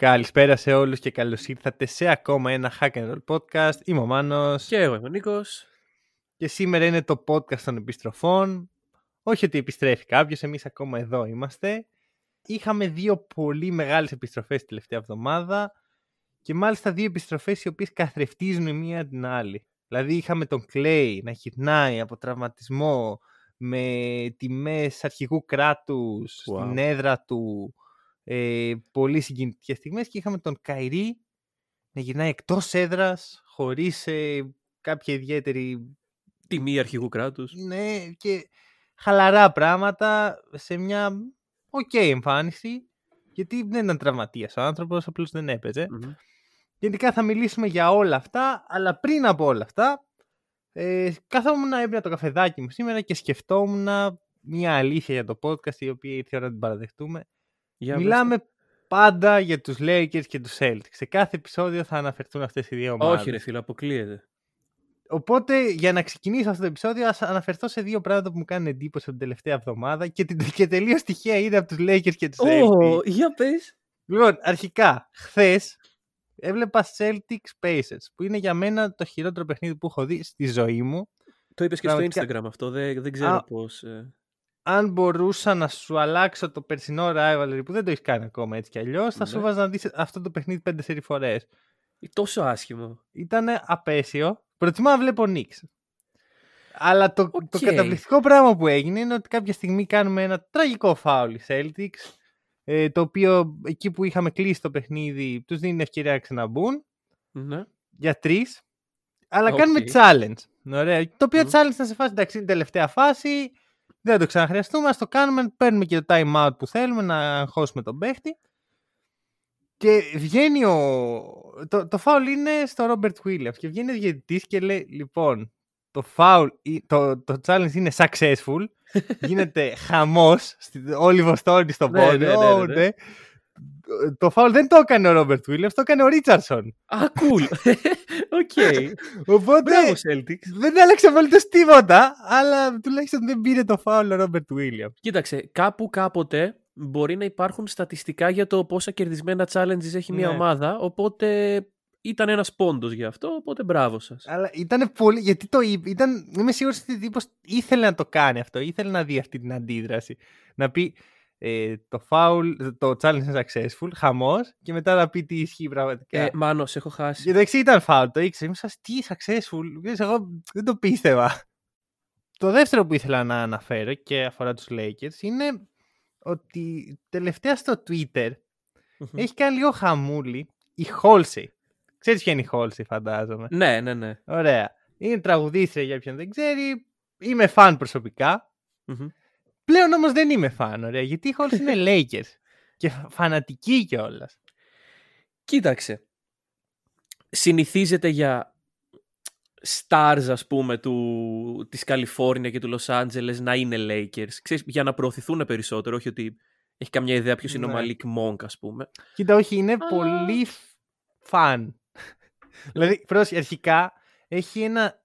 Καλησπέρα σε όλους και καλώς ήρθατε σε ακόμα ένα Hack and Roll podcast. Είμαι ο Μάνος Και εγώ είμαι ο Νίκος. και σήμερα είναι το podcast των επιστροφών. Όχι ότι επιστρέφει κάποιος, εμείς ακόμα εδώ είμαστε. Είχαμε δύο πολύ μεγάλες επιστροφές την τελευταία εβδομάδα και μάλιστα δύο επιστροφές οι οποίες καθρεφτίζουν η μία την άλλη. Δηλαδή είχαμε τον Clay να γυρνάει από τραυματισμό με τιμές αρχηγού κράτους Wow. στην έδρα του ε, πολύ συγκινητικές στιγμές και είχαμε τον Kyrie να γυρνάει εκτός έδρας χωρίς ε, κάποια ιδιαίτερη Τιμή αρχηγού κράτους. ναι, και χαλαρά πράγματα σε μια οκ εμφάνιση γιατί δεν ήταν τραυματίας ο άνθρωπος, απλώς δεν έπαιζε. Γενικά θα μιλήσουμε για όλα αυτά, αλλά πριν από όλα αυτά, ε, καθόμουν έπαιρνα το καφεδάκι μου σήμερα και σκεφτόμουν μια αλήθεια για το podcast, η οποία ήρθε η ώρα να την παραδεχτούμε. Για Μιλάμε πάντα για τους Lakers και τους Celtics. Σε κάθε επεισόδιο θα αναφερθούν αυτές οι δύο πες. ομάδες. Όχι, ρε φίλε, αποκλείεται. Οπότε για να ξεκινήσω αυτό το επεισόδιο, ας αναφερθώ σε δύο πράγματα που μου κάνουν εντύπωση την τελευταία εβδομάδα και, την, και τελείως τυχαία είδα από τους Lakers και τους Celtics. Ω, για πες. Λοιπόν, αρχικά, χθες έβλεπα Celtics Pacers, που είναι για μένα το χειρότερο παιχνίδι που έχω δει στη ζωή μου. Το είπες και στο Πραγματικά. Instagram αυτό. Δεν, δεν ξέρω Α. πώς. Αν μπορούσα να σου αλλάξω το περσινό rivalry που δεν το έχεις κάνει ακόμα έτσι κι αλλιώς, θα σου Ναι. 'βαζα να δεις αυτό το παιχνίδι πέντε σερί φορές. τόσο άσχημο. Ήταν απαίσιο. Προτιμώ να βλέπω Knicks. Αλλά το, το Οκ. καταπληκτικό πράγμα που έγινε είναι ότι κάποια στιγμή κάνουμε ένα τραγικό φάουλ οι Celtics. ε, το οποίο εκεί που είχαμε κλείσει το παιχνίδι τους δίνει ευκαιρία να ξαναμπούν Ναι. για τρεις. Αλλά Οκ. κάνουμε challenge. Ωραία. Το οποίο Μμ. challenge ήταν σε φάση εντάξει, είναι η τελευταία φάση. Δεν θα το ξαναχρειαστούμε. Ας το κάνουμε. Παίρνουμε και το time out που θέλουμε να αγχώσουμε τον παίχτη. Και βγαίνει ο. Το, το φάουλ είναι στο Robert Williams. Και βγαίνει ο διαιτητής και λέει: Λοιπόν, το φάουλ, ή- το, το challenge είναι successful. Γίνεται χαμός. Όλη η Βοστόνη στο Ναι, πόδι. Ναι, ναι, Ω, ναι. ναι. Το φάουλ δεν το έκανε ο Robert Williams, το έκανε ο Richardson. Α, cool. Οκ. Οπότε Μπράβο, Celtics. δεν άλλαξε απολύτως τίποτα, αλλά τουλάχιστον δεν πήρε το φάουλ ο Robert Williams. Κοίταξε, κάπου κάποτε μπορεί να υπάρχουν στατιστικά για το πόσα κερδισμένα challenges έχει μια Ναι. ομάδα. Οπότε ήταν ένας πόντος γι' αυτό. Οπότε μπράβο σας. Αλλά ήταν πολύ. Γιατί το είπε. Ήταν, είμαι σίγουρος ότι τύπος ήθελε να το κάνει αυτό. Ήθελε να δει αυτή την αντίδραση. Να πει ε, το φάουλ, το challenge είναι successful, χαμός, και μετά να πει τι ισχύει πραγματικά. Ε, Μάνος, σε έχω χάσει. Και το εξή ήταν φάουλ, το ήξερα. Είμαι σαν τι successful. Ξέρεις, Εγώ δεν το πίστευα. Το δεύτερο που ήθελα να αναφέρω και αφορά τους Lakers είναι ότι τελευταία στο Twitter Μμμ. έχει κάνει λίγο χαμούλη η Halsey. Ξέρεις ποια είναι η Halsey φαντάζομαι. Ναι, ναι, ναι. Ωραία. Είναι τραγουδίστρια για ποιον δεν ξέρει. Είμαι φαν προσωπικά. Μμμ. Πλέον όμως δεν είμαι φαν, ωραία, γιατί η Halsey είναι Lakers. Και φα- φανατική κιόλας. Κοίταξε. Συνηθίζεται για stars, ας πούμε, του, της Καλιφόρνια και του Λος Άντζελες να είναι Lakers. Ξέρεις, για να προωθηθούν περισσότερο, όχι ότι έχει καμιά ιδέα ποιος είναι ο Ναι. Μαλίκ Monk, ας πούμε. Κοίτα, όχι, είναι Αλλά- πολύ φαν. δηλαδή, πρόσεχε, αρχικά έχει ένα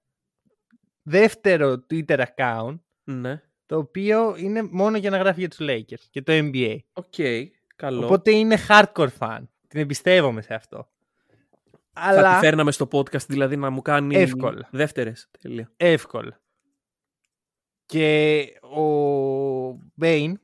δεύτερο Twitter account Ναι. Το οποίο είναι μόνο για να γράφει για τους Lakers και το NBA. OK, καλό. Οπότε είναι hardcore fan. Την εμπιστεύομαι σε αυτό. Θα Αλλά τη φέρναμε στο podcast, δηλαδή, να μου κάνει Εύκολα. Δευτέρες. Τέλεια. εύκολα. Και ο Bane,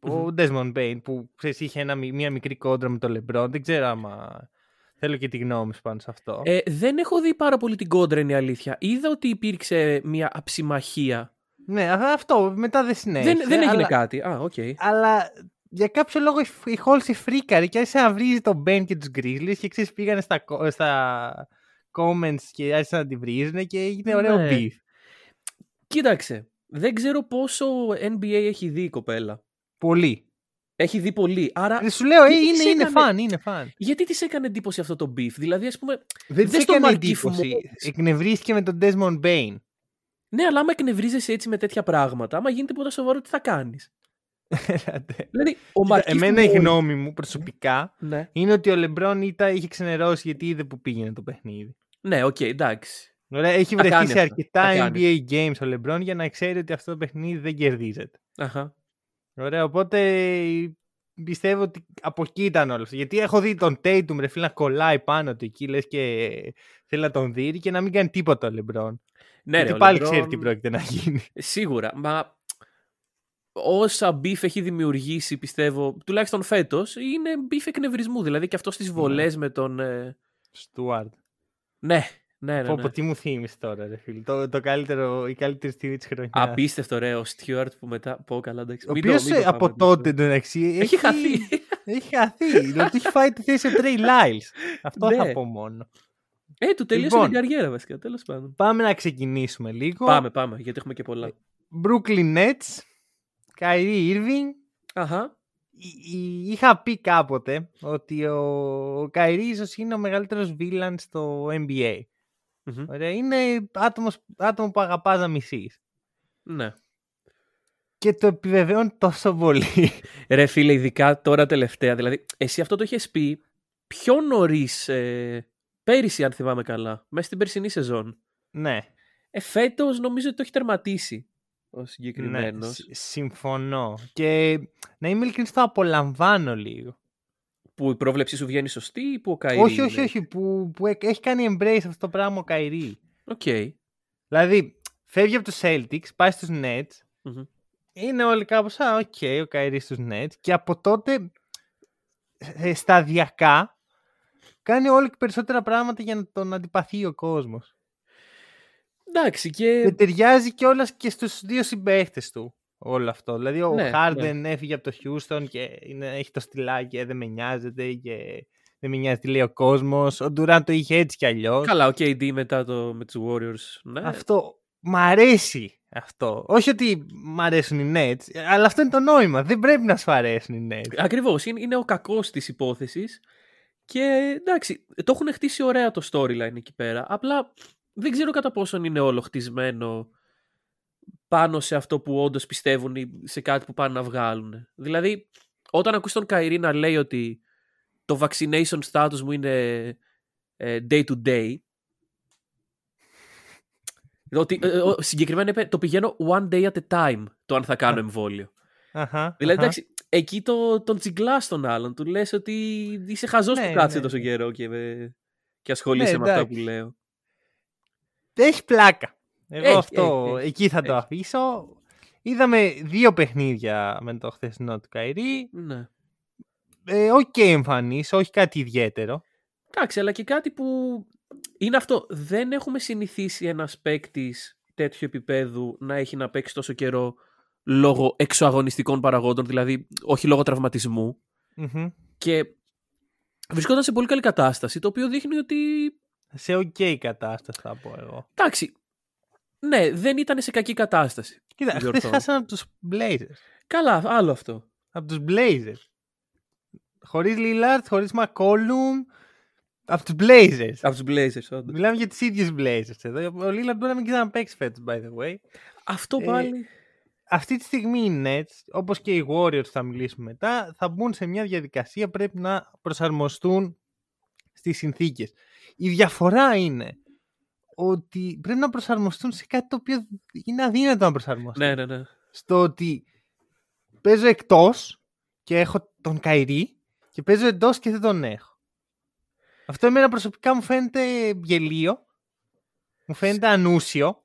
ο Μμμ. Desmond Bane, που ξέρεις, είχε ένα, μια μικρή κόντρα με τον LeBron, δεν ξέρω άμα θέλω και τη γνώμη σου πάνω σε αυτό. Ε, δεν έχω δει πάρα πολύ την κόντρα, είναι η αλήθεια. Είδα ότι υπήρξε μια αψημαχία. Ναι, α- αυτό μετά δεν συνέβη. δεν, δεν έγινε κάτι. Α, οκ. Αλλά για κάποιο λόγο η, η Halsey φρίκαρε και άρχισε να βρίζει τον Ben και τους Grizzlies και ξέρεις πήγανε στα, co- στα comments και άρχισαν να τη βρίζουν και έγινε ωραίο Ναι. beef. Κοίταξε. Δεν ξέρω πόσο NBA έχει δει η κοπέλα. Πολύ. Έχει δει πολύ. Άρα. Δεν σου λέω, ε, τι της είναι, είναι έκανε- φαν, είναι φαν. Γιατί της έκανε εντύπωση αυτό το beef; Δηλαδή, ας πούμε. Δεν Δες της το έκανε Markieff εντύπωση. Morris. Εκνευρίστηκε με τον Desmond Bane. Ναι, αλλά άμα εκνευρίζεσαι έτσι με τέτοια πράγματα, άμα γίνει τίποτα σοβαρό, τι θα κάνεις; Δηλαδή, ο Κοίτα, Markieff Εμένα Morris- γνώμη μου προσωπικά Ναι, είναι ότι ο Λεμπρόν ήταν, είχε ξενερώσει γιατί είδε που πήγαινε το παιχνίδι. ναι, οκ, εντάξει. Ωραία, έχει Τα βρεθεί κάνει σε αυτό, αρκετά τα κάνει. NBA games ο Λεμπρόν για να ξέρει ότι αυτό το παιχνίδι δεν κερδίζεται. Αχα. Ωραία, οπότε πιστεύω ότι από εκεί ήταν όλο αυτό. Γιατί έχω δει τον Tatum ρε φίλε να κολλάει πάνω του εκεί, λες και θέλει να τον δει και να μην κάνει τίποτα ο Λεμπρόν. Ναι, ρε, γιατί ο πάλι Λεμπρόν- ξέρει τι πρόκειται να γίνει. Σίγουρα. Μα όσα beef έχει δημιουργήσει, πιστεύω, τουλάχιστον φέτος, είναι beef εκνευρισμού. Δηλαδή και αυτό στις βολές με τον. ε, Stewart. Ναι, ναι, ναι. Πω, ναι. πω, τι μου θύμισε τώρα, ρε φίλε. Το, το καλύτερο, η καλύτερη στιγμή της χρονιάς. Απίστευτο, ρε, ο Stewart που μετά. Πω καλά, εντάξει. Ο Μην το- οποίος μην το πάμε, από μην το- τότε εντωμεταξύ Έχει χαθεί. Έχει χαθεί. δηλαδή έχει φάει τη θέση ο Τρέι Λάιλς. Αυτό Ναι. θα πω μόνο. Ε, του τελείωσε Λοιπόν. την καριέρα βασικά. Τέλος πάντων. Πάμε να ξεκινήσουμε λίγο. Πάμε, πάμε, γιατί έχουμε και πολλά. Brooklyn Nets, Kyrie Irving. Αχα. Εί- εί- Είχα πει κάποτε ότι ο, ο Kyrie ίσως είναι ο μεγαλύτερος villain στο NBA. Μμμ. Ωραία, είναι άτομος, άτομο που αγαπάς να μισείς. Ναι. Και το επιβεβαιώνει τόσο πολύ. Ρε φίλε, ειδικά τώρα τελευταία. Δηλαδή, εσύ αυτό το είχες πει πιο νωρίς. Ε, πέρυσι, αν θυμάμαι καλά. Μέσα στην περσινή σεζόν. ναι, Ε, φέτος νομίζω ότι το έχει τερματίσει ο ναι, συγκεκριμένο. συ- συμφωνώ. Και να είμαι ειλικρινής το απολαμβάνω λίγο. Που η πρόβλεψή σου βγαίνει σωστή ή που ο Καϊρή. όχι, όχι, όχι, που, που έ- έχει κάνει embrace αυτό το πράγμα ο Kyrie. Οκ. Δηλαδή, φεύγει από τους Celtics, πάει στους Nets, Μμμ. είναι όλοι κάπως, α, οκ, ο Kyrie στους Nets και από τότε ε, σταδιακά κάνει όλο και περισσότερα πράγματα για να τον αντιπαθεί ο κόσμος. Εντάξει Και και. ταιριάζει κιόλας και στους δύο συμπαίχτες του όλο αυτό. Δηλαδή ο Ναι, Harden έφυγε από το Houston και είναι, έχει το στυλάκι, ε, δεν με νοιάζεται και δεν με νοιάζει τι λέει ο κόσμος. Ο Durant το είχε έτσι κι αλλιώς. Καλά, ο KD μετά το, με τους Warriors. Ναι. Αυτό μ' αρέσει αυτό. Όχι ότι μ' αρέσουν οι Nets, αλλά αυτό είναι το νόημα. Δεν πρέπει να σου αρέσουν οι Nets. Ακριβώς. Είναι, είναι ο κακός της υπόθεσης. Και εντάξει, το έχουν χτίσει ωραία το storyline εκεί πέρα. Απλά δεν ξέρω κατά πόσον είναι όλο χτισμένο πάνω σε αυτό που όντως πιστεύουν ή σε κάτι που πάνε να βγάλουν. Δηλαδή, όταν ακούς τον Καϊρή να λέει ότι το vaccination status μου είναι ε, day to day. Ότι, ε, ε, ο- συγκεκριμένα είπε, το πηγαίνω one day at a time το αν θα κάνω εμβόλιο. Αχα, Δηλαδή, αχα. εντάξει, εκεί το, τον τσιγκλάς τον άλλον. Του λες ότι είσαι χαζός Ναι, που κάτσε ναι, τόσο ναι. καιρό και, με... και ασχολείσαι Ναι, με αυτά που εντάξει. λέω. Έχει πλάκα. Εγώ Έχει, αυτό έχει, έχει, εκεί θα το έχει. αφήσω. Είδαμε δύο παιχνίδια με το χθεσινό του Kyrie. Ναι. Ε, Οκ εμφανής, όχι κάτι ιδιαίτερο. Εντάξει, αλλά και κάτι που είναι αυτό. Δεν έχουμε συνηθίσει ένας παίκτης τέτοιου επίπεδου να έχει να παίξει τόσο καιρό λόγω εξωαγωνιστικών παραγόντων, δηλαδή όχι λόγω τραυματισμού. Μμμ. Και βρισκόταν σε πολύ καλή κατάσταση, το οποίο δείχνει ότι. Σε οκ κατάσταση θα πω εγώ. Εντάξει. Ναι, δεν ήταν σε κακή κατάσταση. Κοίτα, χθες Διορθώνω. χάσαν από τους Blazers. Καλά, άλλο αυτό. Από τους Blazers. Χωρίς Lillard, χωρίς McCollum. Από τους Blazers. Από τους Blazers, όντως. Μιλάμε για τις ίδιες Blazers εδώ. Ο Lillard μπορεί να μην ξαναπαίξει φέτος, by the way. Αυτό Ε, πάλι. Αυτή τη στιγμή οι Nets, όπως και οι Warriors θα μιλήσουμε μετά, θα μπουν σε μια διαδικασία πρέπει να προσαρμοστούν στις συνθήκες. Η διαφορά είναι ότι πρέπει να προσαρμοστούν σε κάτι το οποίο είναι αδύνατο να προσαρμοστούν. Ναι, ναι, ναι. Στο ότι παίζω εκτός και έχω τον Καϊρή και παίζω εντός και δεν τον έχω. Αυτό εμένα προσωπικά μου φαίνεται γελίο, μου φαίνεται ανούσιο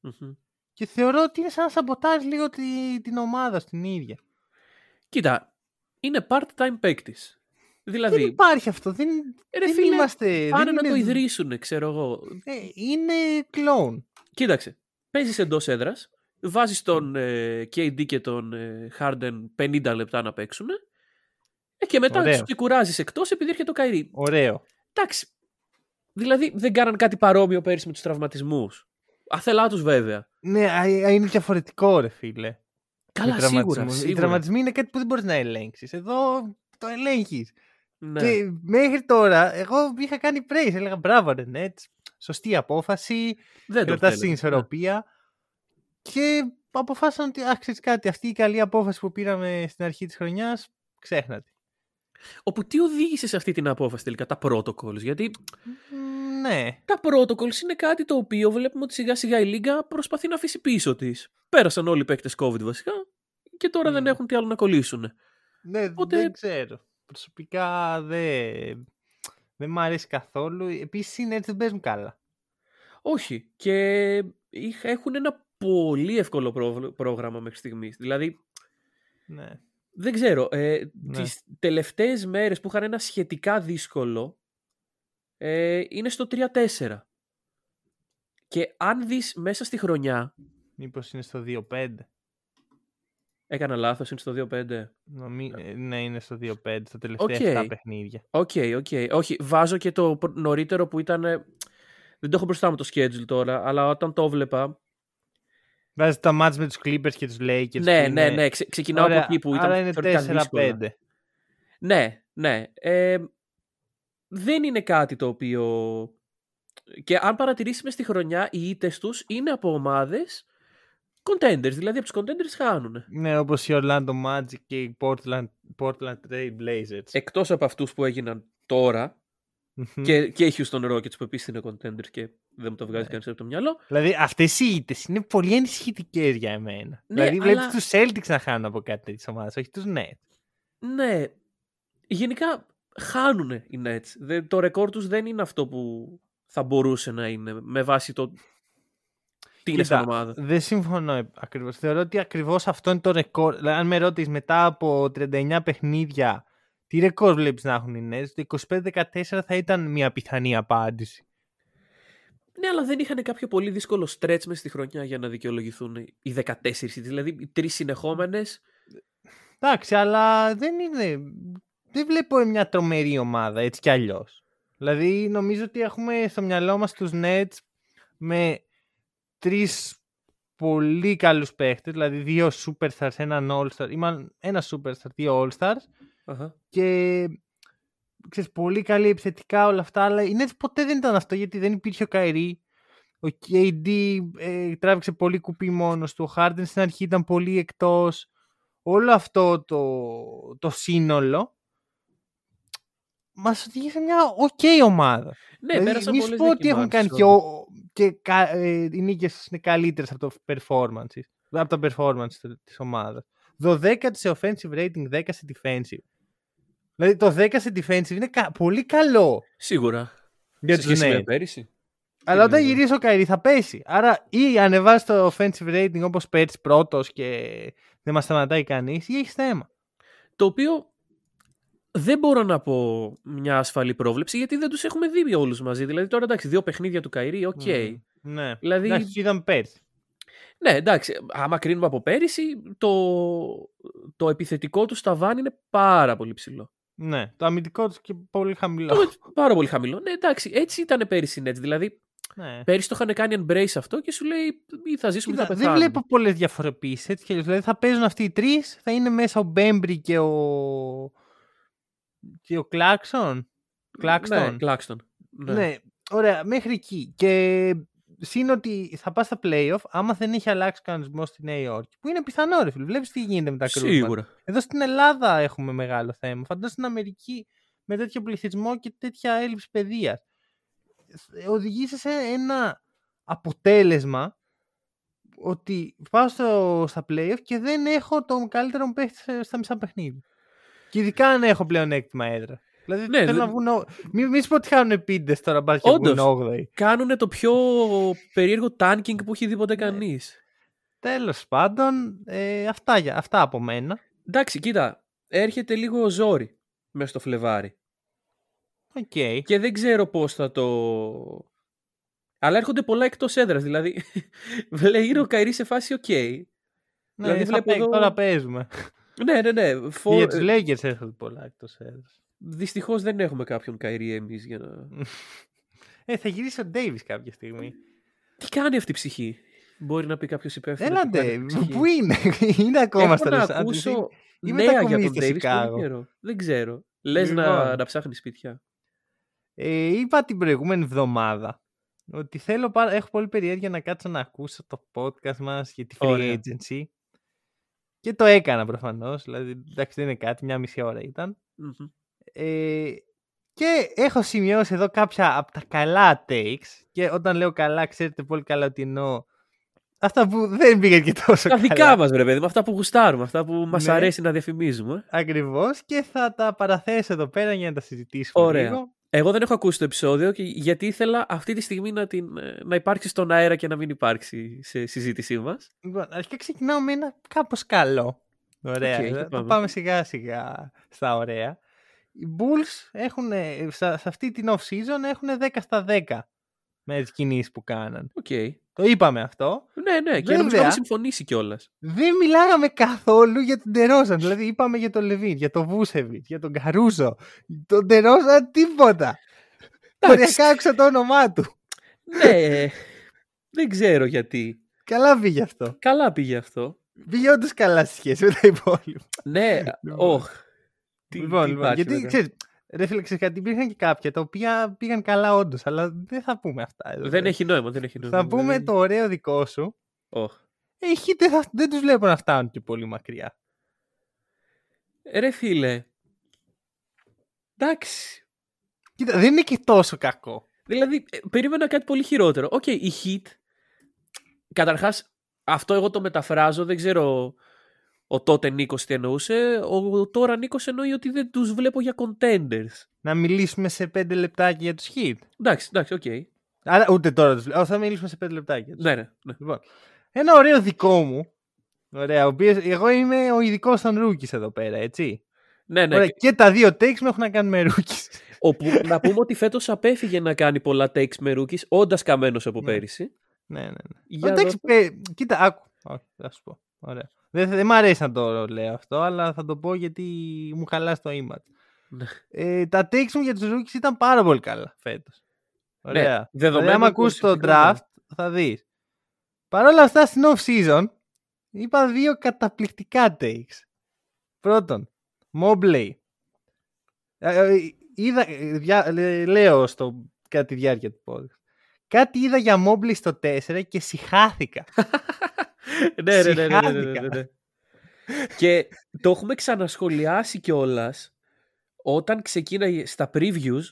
Μμμ. Και θεωρώ ότι είναι σαν να σαμποτάρεις λίγο τη- την ομάδα στην ίδια. Κοίτα, είναι part-time παίκτης. Δηλαδή, Δεν υπάρχει αυτό. Δεν, ρε δεν φίλε, είμαστε. πάνε δεν να είναι, το ιδρύσουν, ξέρω εγώ. Ε, είναι κλόουν. Κοίταξε, παίζεις εντός έδρας, βάζεις τον ε, KD και τον ε, Harden 50 λεπτά να παίξουν ε, και μετά Ωραίο. τους κουράζεις εκτός επειδή έρχεται το Kyrie. Ωραίο. Εντάξει. Δηλαδή δεν κάναν κάτι παρόμοιο πέρυσι με τους τραυματισμούς. Αθελά τους βέβαια. Ναι, α, α, είναι διαφορετικό ρε φίλε. Καλά, με σίγουρα, τραυματισμούς. Οι σίγουρα. τραυματισμοί είναι κάτι που δεν μπορείς να ελέγξεις. Εδώ το ελέγχεις. Ναι. Και μέχρι τώρα, εγώ είχα κάνει praise. Έλεγα μπράβο, ρε Nets. Σωστή απόφαση. Δεν το Κρατάς την θέλαμε. ισορροπία. Και αποφάσισαν ότι, α, ξέρεις κάτι, αυτή η καλή απόφαση που πήραμε στην αρχή της χρονιάς, ξέχνατε. Όπου τι οδήγησε σε αυτή την απόφαση τελικά, τα protocols. Γιατί Μ, Ναι. τα protocols είναι κάτι το οποίο βλέπουμε ότι σιγά σιγά η Λίγκα προσπαθεί να αφήσει πίσω της. Πέρασαν όλοι οι παίκτες COVID βασικά και τώρα δεν Μμ. έχουν τι άλλο να κολλήσουν. Ναι, Οπότε- δεν ξέρω. Προσωπικά δεν, δεν μ' αρέσει καθόλου. Επίσης οι Nets δεν παίζουν καλά. Όχι. Και είχα- έχουν ένα πολύ εύκολο πρό- πρόγραμμα μέχρι στιγμής. Δηλαδή, Ναι. δεν ξέρω. Ε, Ναι. Τις τελευταίες μέρες που είχαν ένα σχετικά δύσκολο ε, είναι στο 3-4. Και αν δεις μέσα στη χρονιά, Μήπως είναι στο 2-5. έκανα λάθος, είναι στο 2-5. Νομί... ε, Ναι, είναι στο 2-5 στα τελευταία Οκ. 7 παιχνίδια. Οκ, οκ. Όχι, βάζω και το προ- νωρίτερο που ήταν. ε, Δεν το έχω μπροστά μου το schedule τώρα, αλλά όταν το βλέπα. Βάζεις τα μάτς με τους Clippers και τους Lakers. ναι, που ναι, είναι- ναι. Ξε, ξεκινάω Ωραία, από εκεί που ήταν. Άρα είναι θεωρητικά 4-5. δύσκολα. Ναι, ναι. Ε, δεν είναι κάτι το οποίο. Και αν παρατηρήσουμε στη χρονιά, οι ήττες τους είναι από ομάδες contenders. Δηλαδή από τους contenders χάνουν. Ναι, όπως η Orlando Magic και η Portland, Portland Trail Blazers. Εκτός από αυτούς που έγιναν τώρα Μμμ. και, και οι Houston Rockets που επίσης είναι contenders και δεν μου το βγάζει Ναι. κανείς από το μυαλό. Δηλαδή αυτές οι ήττες είναι πολύ ενισχυτικές για εμένα. Ναι, δηλαδή βλέπεις αλλά- τους Celtics να χάνουν από κάτι τέτοιες ομάδες, όχι τους Nets. Ναι. Γενικά χάνουν οι Nets. Δεν- το ρεκόρ τους δεν είναι αυτό που θα μπορούσε να είναι με βάση το τι είναι σαν Κοίτα, ομάδα. Δεν συμφωνώ ε, ακριβώς. Θεωρώ ότι ακριβώς αυτό είναι το ρεκόρ. Δηλαδή, αν με ρώτεις μετά από 39 παιχνίδια, τι ρεκόρ βλέπεις να έχουν οι Nets, το 25-14 θα ήταν μια πιθανή απάντηση. Ναι, αλλά δεν είχαν κάποιο πολύ δύσκολο stretch μέσα στη χρονιά για να δικαιολογηθούν οι 14. Δηλαδή οι τρεις συνεχόμενες. Εντάξει, αλλά δεν είναι. Δεν βλέπω μια τρομερή ομάδα έτσι κι αλλιώς. Δηλαδή, νομίζω ότι έχουμε στο μυαλό μας τους Nets με τρεις πολύ καλούς παίχτες, δηλαδή δύο superstars, έναν all-star, ή μάλλον ένα superstar, δύο all-stars και ξέρεις, πολύ καλή επιθετικά όλα αυτά, αλλά οι Nets ποτέ δεν ήταν αυτό γιατί δεν υπήρχε ο Καϊρή. Ο KD ε, τράβηξε πολύ κουπί μόνος του, ο Harden στην αρχή ήταν πολύ εκτός. Όλο αυτό το, το σύνολο μας οδηγεί σε μια ok ομάδα. Ναι, δηλαδή, πέρασαν μη πολλές σου πω ότι έχουν κάνει δοκιμάνσεις και, τώρα. ο- και κα- ε, οι νίκες είναι καλύτερες από το performance, από τα performance της ομάδας. 12 σε offensive rating, 10 σε defensive. Δηλαδή το 10 σε defensive είναι κα- πολύ καλό Σίγουρα. για Σε τους σχέση με Nets. πέρυσι. Αλλά όταν γρήγορα. γυρίσει ο Kyrie θα πέσει. Άρα ή ανεβάζει το offensive rating όπως πέρσι πρώτος και δεν μας σταματάει κανείς ή έχεις θέμα. Το οποίο δεν μπορώ να πω μια ασφαλή πρόβλεψη γιατί δεν τους έχουμε δει όλους μαζί. Δηλαδή τώρα εντάξει, δύο παιχνίδια του Kyrie, οκ. Μμμ. Ναι. Δηλαδή- Εντάξει, τους είδαμε πέρσι. Ναι, εντάξει, άμα κρίνουμε από πέρυσι, το, το επιθετικό τους ταβάν είναι πάρα πολύ ψηλό. Ναι. Το αμυντικό του και πολύ χαμηλό. Το, πάρα πολύ χαμηλό. Ναι, εντάξει, έτσι ήταν πέρυσι οι Nets. Δηλαδή, ναι. πέρυσι το είχαν κάνει embrace αυτό και σου λέει ή θα ζήσουμε ή Κοίτα, θα δεν πεθάνουμε. βλέπω πολλές διαφοροποιήσεις. Έτσι κι αλλιώς. Δηλαδή θα παίζουν αυτοί οι τρεις, θα είναι μέσα ο Bembry και ο. Και ο Claxton. Claxton. Ναι, Claxton. Ναι. Ναι. ωραία, μέχρι εκεί. Και συν ότι θα πας στα playoff, άμα δεν έχει αλλάξει ο κανονισμός στη Νέα Υόρκη. Που είναι πιθανό, ρε φίλε. Βλέπεις τι γίνεται με τα κρούσματα. Σίγουρα. Εδώ στην Ελλάδα έχουμε μεγάλο θέμα. Φαντάζομαι στην Αμερική με τέτοιο πληθυσμό και τέτοια έλλειψη παιδείας. Οδηγείσαι σε ένα αποτέλεσμα ότι πάω στο, στα playoff και δεν έχω τον καλύτερο μου παίχτη σε- στα μισά παιχνίδια. Και ειδικά αν έχω πλέον έκτημα έδρα. Δηλαδή Ναι, θέλω δε- να βγουν. ο- Μην μη σου πω ότι χάνουν πίντες τώρα, μπα και Όντως. βγουν 8η. Κάνουν το πιο περίεργο tanking που έχει δει ποτέ Ναι. κανείς. Τέλος πάντων, ε, αυτά, για- αυτά από μένα. Εντάξει, κοίτα, έρχεται λίγο ζόρι μέσα στο Φλεβάρι. Οκ. Και δεν ξέρω πώς θα το... Αλλά έρχονται πολλά εκτός έδρας, δηλαδή λέει ο Kyrie σε φάση οκ. Ναι, δηλαδή θα βλέπω παί- εδώ- Τώρα παίζουμε. Ναι, ναι, ναι. Και For... Για τους Lakers έρχονται πολλά εκτός έδρας. Δυστυχώς δεν έχουμε κάποιον Kyrie εμείς για να... Ε, θα γυρίσει ο Ντέιβις κάποια στιγμή. Τι κάνει αυτή η ψυχή; Μπορεί να πει κάποιος υπεύθυνος. Έλατε, πού είναι, είναι ακόμα στο να Los Angeles. ακούσω ή νέα για μετακομίσει τον στο Davis Σικάγο. πολύ καιρό. Δεν ξέρω. Λες Λοιπόν. να, να ψάχνεις σπίτια. Ε, είπα την προηγούμενη εβδομάδα ότι θέλω πάρα, έχω πολύ περιέργεια να κάτσω να ακούσω το podcast μας για τη free Ωραία. agency και το έκανα προφανώς, δηλαδή εντάξει δεν είναι κάτι, μια μισή ώρα ήταν Μμμ. ε, και έχω σημειώσει εδώ κάποια από τα καλά takes και όταν λέω καλά ξέρετε πολύ καλά ότι εννοώ αυτά που δεν πήγαν και τόσο Τα καλά δικά μας, ρε παιδί, με αυτά που γουστάρουμε, αυτά που μας Ναι. αρέσει να διαφημίζουμε. ακριβώς και θα τα παραθέσω εδώ πέρα για να τα συζητήσουμε Ωραία. λίγο Εγώ δεν έχω ακούσει το επεισόδιο και γιατί ήθελα αυτή τη στιγμή να, την, ε, να υπάρξει στον αέρα και να μην υπάρξει σε συζήτησή μας. Λοιπόν, αρχικά ξεκινάω με ένα κάπως καλό. Ωραία. Οκ, θα- για θα πάμε. πάμε σιγά σιγά στα ωραία. Οι Bulls έχουν, σε, σε αυτή την off-season έχουν 10 στα 10 με τις κινήσεις που κάναν. Οκ. Το είπαμε αυτό. Ναι, ναι, και Βέβαια. νομίζω έχουμε συμφωνήσει κιόλας. Δεν μιλάγαμε καθόλου για τον Τερόζαν. Δηλαδή είπαμε για τον LaVine, για τον Βούτσεβιτς, για τον Caruso. Τον Τερόζαν τίποτα. Οριακά άκουσα το όνομά του. ναι, δεν ξέρω γιατί. Καλά πήγε αυτό. Καλά πήγε αυτό. Πήγε όντως καλά στη σχέση με τα υπόλοιπα. Ναι, Λοιπόν. όχ. Τι, λοιπόν, τι λοιπόν, υπάρχει γιατί μετά. ξέρεις, ρε φίλε, ξέρεις κάτι, υπήρχαν και κάποια τα οποία πήγαν καλά όντως, αλλά δεν θα πούμε αυτά. εδώ Δεν πέρα. έχει νόημα, δεν έχει νόημα. Θα πούμε δηλαδή. το ωραίο δικό σου. Όχ. Ε, οι Heat δεν, θα- δεν τους βλέπω να φτάνουν και πολύ μακριά. Ρε φίλε. Εντάξει. Κοίτα, δεν είναι και τόσο κακό. Δηλαδή, ε, περίμενα κάτι πολύ χειρότερο. Οκ, οι Heat. Καταρχάς, αυτό εγώ το μεταφράζω, δεν ξέρω ο τότε Νίκος τι εννοούσε. Ο τώρα Νίκος εννοεί ότι δεν τους βλέπω για contenders. Να μιλήσουμε σε πέντε λεπτάκια για τους Heat. Εντάξει, εντάξει, οκ. Άρα ούτε τώρα τους βλέπω. Θα μιλήσουμε σε πέντε λεπτάκια. Ναι, ναι, ναι. Λοιπόν, ένα ωραίο δικό μου. Ωραία, ο οποίος, εγώ είμαι ο ειδικός των rookies εδώ πέρα, έτσι. ναι, ναι. Ωραία, και τα δύο takes μου έχουν να κάνουν με rookies. Όπου, να πούμε ότι φέτος απέφυγε να κάνει πολλά takes με rookies, όντας καμένος από Ναι. πέρυσι. ναι, ναι. ναι. Για Εντάξει, δω- ε, κοίτα, άκου. Όχι, θα σου πω. Ωραία. Δεν, δεν μ' αρέσει να το λέω αυτό, αλλά θα το πω γιατί μου χαλάσει το image. Ναι. Ε, τα takes μου για τους rookies ήταν πάρα πολύ καλά φέτος. Ωραία. δηλαδή, Ναι, δεδομένου άμα του ακούσει το συνθηκών, draft, θα δεις. Παρ' όλα αυτά, στην off-season, είπα δύο καταπληκτικά takes. Πρώτον, Mobley. Ε, ε, είδα, ε, δια- λέ- λέω στο, κατά τη διάρκεια του podcast. Κάτι είδα για Mobley στο 4 και συχάθηκα. ναι, ναι, ναι, ναι, ναι, ναι, ναι, Συχάθηκα. ναι. Και το έχουμε ξανασχολιάσει κιόλας όταν ξεκίναγε στα previews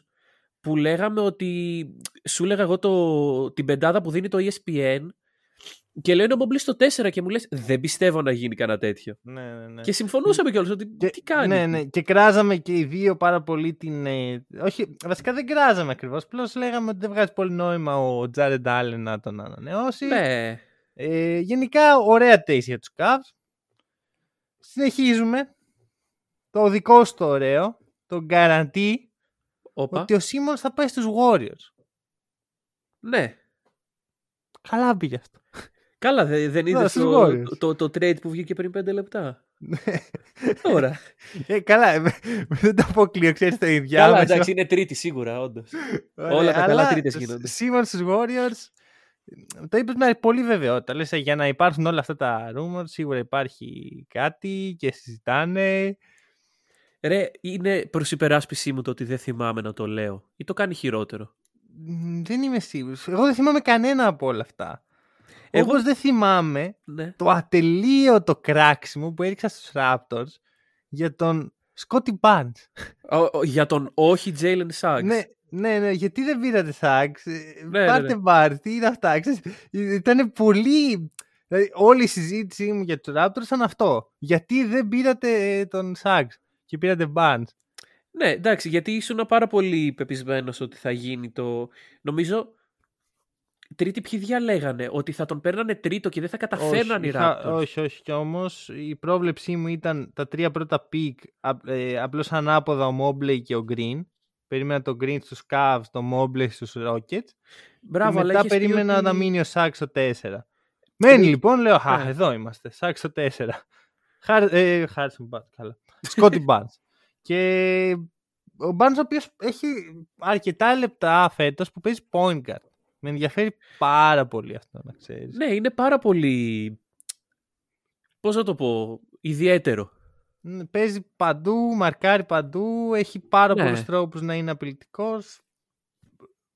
που λέγαμε ότι σου λέγα εγώ το, την πεντάδα που δίνει το E ESPN και λέει ο Mobley στο 4 και μου λες δεν πιστεύω να γίνει κανένα τέτοιο. ναι, ναι, ναι. Και συμφωνούσαμε κιόλας ότι Και- τι κάνει; Ναι, ναι. Και κράζαμε και οι δύο πάρα πολύ την. ε, όχι, βασικά δεν κράζαμε ακριβώς. Απλώ λέγαμε ότι δεν βγάζει πολύ νόημα ο Τζάρεντ Άλεν να τον ανανεώσει. Ναι. Ε, γενικά, ωραία taste για τους Cavs. Συνεχίζουμε. Το δικό σου το ωραίο. Το guarantee Όπα. ότι ο Σίμονς θα πάει στους Warriors. Ναι. Καλά πήγε αυτό. Καλά, δε- δεν είδες στους το, Warriors. το, το, trade που βγήκε πριν 5 λεπτά; Τώρα. ε, καλά, ε, δεν το αποκλείω, ξέρεις το ίδιο. Καλά, εντάξει, είναι τρίτη σίγουρα, όντως. όλα τα καλά τρίτες γίνονται. Σίμονς στους Warriors, το είπες με πολύ βεβαιότητα. Λες, ε, για να υπάρχουν όλα αυτά τα rumors, σίγουρα υπάρχει κάτι και συζητάνε. Ρε, είναι προς υπεράσπιση μου το ότι δεν θυμάμαι να το λέω. Ή το κάνει χειρότερο. Μ, Δεν είμαι σίγουρος. Εγώ δεν θυμάμαι κανένα από όλα αυτά. Εγώ- Όπως δεν θυμάμαι Ναι. το ατελείωτο κράξιμο που έριξα στους Raptors για τον Σκότι Barnes. Ο- ο- για τον όχι Jalen Suggs. Ναι, ναι, ναι, γιατί δεν πήρατε Σάξ. ναι, Πάρτε ναι. Barnes, τι είναι αυτά. Ξέρεις, Ήταν πολύ... Δηλαδή, όλη η συζήτησή μου για τους Raptors ήταν αυτό. Γιατί δεν πήρατε ε, τον Σάξ και πήρατε Barnes; Ναι, εντάξει, γιατί ήσουν πάρα πολύ πεπεισμένος ότι θα γίνει το. Νομίζω. Τρίτη ποιοι διαλέγανε ότι θα τον παίρνανε τρίτο και δεν θα καταφέρναν οι είχα- Raptors. όχι, όχι. Κι όμως η πρόβλεψή μου ήταν τα τρία πρώτα picks ε, απλώς ανάποδα ο Mobley και ο Green. Περίμενα τον Green στους Cavs, τον Mobley στους Rockets. Μπράβο, και αλλά μετά είχες πει περίμενα ότι- να μείνει ο Σάξ στο 4. Μένει Ναι. λοιπόν, λέω, Χα, Ναι. εδώ είμαστε. Σάξ στο 4. Χάρ, ε, Χάρισον Barnes, καλά. Σκότι Barnes. και ο Barnes ο οποίος έχει αρκετά λεπτά φέτος που παίζει point guard. Με ενδιαφέρει πάρα πολύ αυτό να ξέρεις. Ναι, είναι πάρα πολύ. Πώς να το πω, ιδιαίτερο. Μ, Παίζει παντού, μαρκάρει παντού, έχει πάρα Ναι. πολλούς τρόπους να είναι απειλητικός.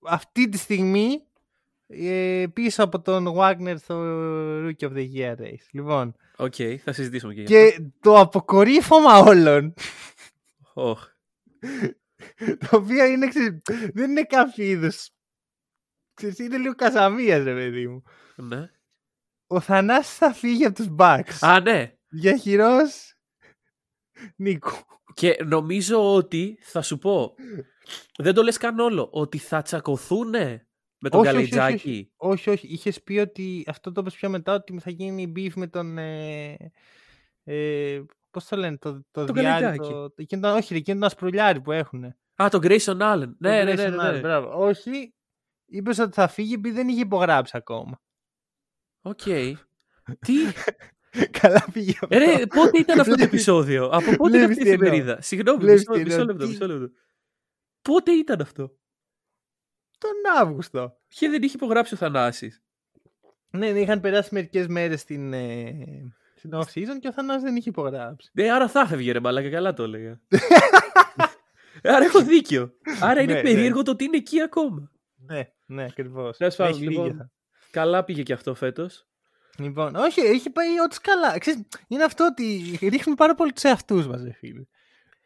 Αυτή τη στιγμή ε, πίσω από τον Wagner στο Rookie of the Year race. Λοιπόν, Οκ, θα συζητήσουμε και για και το αποκορύφωμα όλων, αυτό. Οχ. το οποίο είναι, ξέρεις, δεν είναι κάποιο είδους, ξέρεις, είναι λίγο καζαμίας ρε παιδί μου. Ναι. Ο Θανάσης θα φύγει από τους Bucks Α, ναι. για χειρός Νίκου. Και νομίζω ότι θα σου πω. Δεν το λες καν όλο. Ότι θα τσακωθούνε με τον Όχι, όχι, όχι, Καλετζάκη. Όχι, όχι. Είχες πει ότι αυτό το είπες πιο μετά ότι θα γίνει beef με τον. Ε, ε, Πώς το λένε, το, το Τον διάρρη, Καλετζάκη. το, εκείνο, το- όχι, ρε, εκείνο τον ασπρουλιάρι που έχουν. Α, τον Grayson Allen. Ναι, ναι, ναι. ναι, ναι. Μπράβο. Όχι, είπες ότι θα φύγει επειδή δεν είχε υπογράψει ακόμα. Οκ. Τι; Καλά πήγε αυτό. Ε, ρε, πότε ήταν αυτό το Βλέπεις- επεισόδιο; Από πότε είναι βλέπεις αυτή η τι εννοώ. εφημερίδα; Συγγνώμη, Βλέπεις μισό, τι μισό εννοώ. λεπτό, Τι- μισό λεπτό. Πότε ήταν αυτό; Τον Αύγουστο. Και δεν είχε υπογράψει ο Θανάσης. Ναι, ναι, είχαν περάσει μερικές μέρες στην, ε, στην off season και ο Θανάσης δεν είχε υπογράψει. Ναι, άρα θα έφευγε ρε μαλάκα, καλά το έλεγα. άρα έχω δίκιο. Άρα είναι Ναι, περίεργο το ότι είναι εκεί ακόμα. Ναι, ναι, ακριβώς. Τέλος πάντων, λοιπόν. Καλά πήγε και αυτό φέτος. Λοιπόν, όχι, έχει πάει ό,τι καλά. Ξέρεις, είναι αυτό ότι ρίχνουμε πάρα πολύ τους εαυτούς μας, ρε φίλε.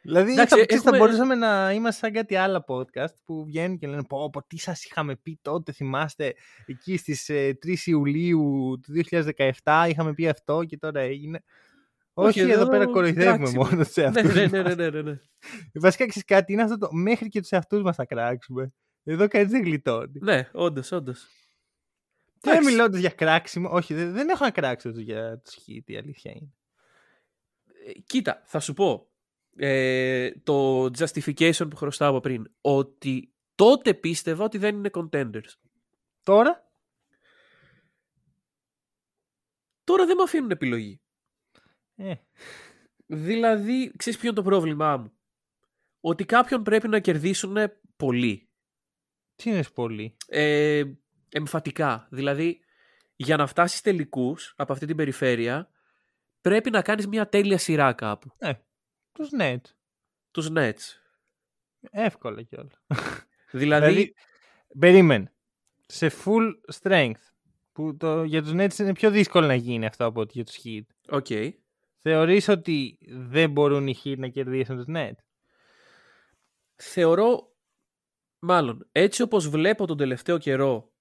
Δηλαδή, Εντάξει, θα, ξέρεις, θα έχουμε- μπορούσαμε να είμαστε σαν κάτι άλλα podcast που βγαίνουν και λένε πω, πω τι σας είχαμε πει τότε, θυμάστε, εκεί στις ε, 3 Ιουλίου του 2017 είχαμε πει αυτό και τώρα έγινε. Όχι, Όχι, εδώ, εδώ πέρα κοροϊδεύουμε κράξιμο. μόνο τους ναι, εαυτούς ναι, μας. ναι, ναι, ναι, ναι, ναι. Βασικά, ξέρεις κάτι, είναι αυτό το μέχρι και τους εαυτούς μας θα κράξουμε. Εδώ κανείς δεν γλιτώνει. Ναι, όντως, όντως. Και Εντάξει. μιλώντας για κράξιμο, όχι, δεν, δεν έχω να κράξω για τους hit, η αλήθεια είναι. Ε, Κοίτα, θα σου πω. Ε, το justification που χρωστάω από πριν. Ότι τότε πίστευα ότι δεν είναι contenders. Τώρα, Τώρα δεν με αφήνουν επιλογή. ε, Δηλαδή, ξέρεις ποιο είναι το πρόβλημά μου; Ότι κάποιον πρέπει να κερδίσουν πολύ. τι είναι πολύ; Ε, εμφατικά. Δηλαδή, για να φτάσεις τελικούς από αυτή την περιφέρεια, πρέπει να κάνεις μια τέλεια σειρά κάπου. Τους Nets. Τους Nets. Εύκολα κιόλας. Δηλαδή, Δηλαδή, περίμενε. Σε full strength. Που το, για τους Nets είναι πιο δύσκολο να γίνει αυτό από ότι για τους Heat. οκ. Θεωρείς ότι δεν μπορούν οι Heat να κερδίσουν τους Nets; θεωρώ, μάλλον, έτσι όπως βλέπω τον τελευταίο καιρό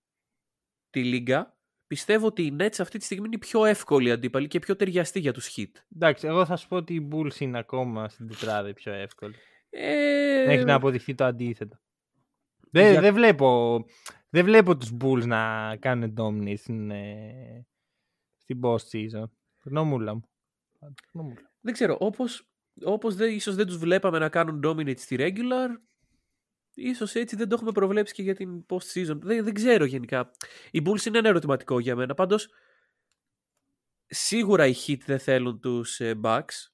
τη Λίγκα, πιστεύω ότι οι Nets αυτή τη στιγμή είναι η πιο εύκολη αντίπαλη και πιο ταιριαστή για τους Heat. Εντάξει, εγώ θα σου πω ότι οι Bulls είναι ακόμα στην τετράδα η πιο εύκολη. Ε, Έχει να αποδειχθεί το αντίθετο. Δεν, Για- δεν, βλέπω, δεν βλέπω τους Bulls να κάνουν dominate στην, ε, στην post season. Γνώμουλα μου. Γνώμουλα. Δεν ξέρω, όπως, όπως δεν, ίσως δεν τους βλέπαμε να κάνουν dominate στη regular, ίσως έτσι δεν το έχουμε προβλέψει και για την post season. Δεν, δεν ξέρω γενικά. Οι Bulls είναι ένα ερωτηματικό για μένα. Πάντως, σίγουρα οι Heat δεν θέλουν τους ε, Bucks.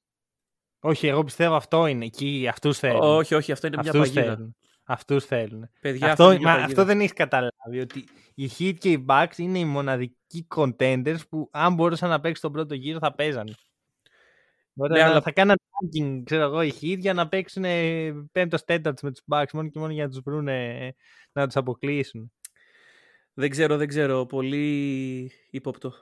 Όχι, εγώ πιστεύω αυτό είναι. Εκεί αυτούς θέλουν. Όχι, όχι, αυτό είναι μια Αυτούς παγίδα. θέλουν. Αυτούς θέλουν. Παιδιά, αυτό, είναι μια μα, παγίδα. αυτό δεν έχεις καταλάβει. Ότι οι Heat και οι Bucks είναι οι μοναδικοί contenders που αν μπορούσαν να παίξουν τον πρώτο γύρο θα παίζανε. Ωραία, Ναι, να- αλλά- Θα κάναν ranking, ξέρω εγώ, οι Heat για να παίξουν πέμπτος τέταρτος με τους Bucks μόνο και μόνο για να τους βρούνε, να τους αποκλείσουν. Δεν ξέρω, δεν ξέρω. Πολύ ύποπτο.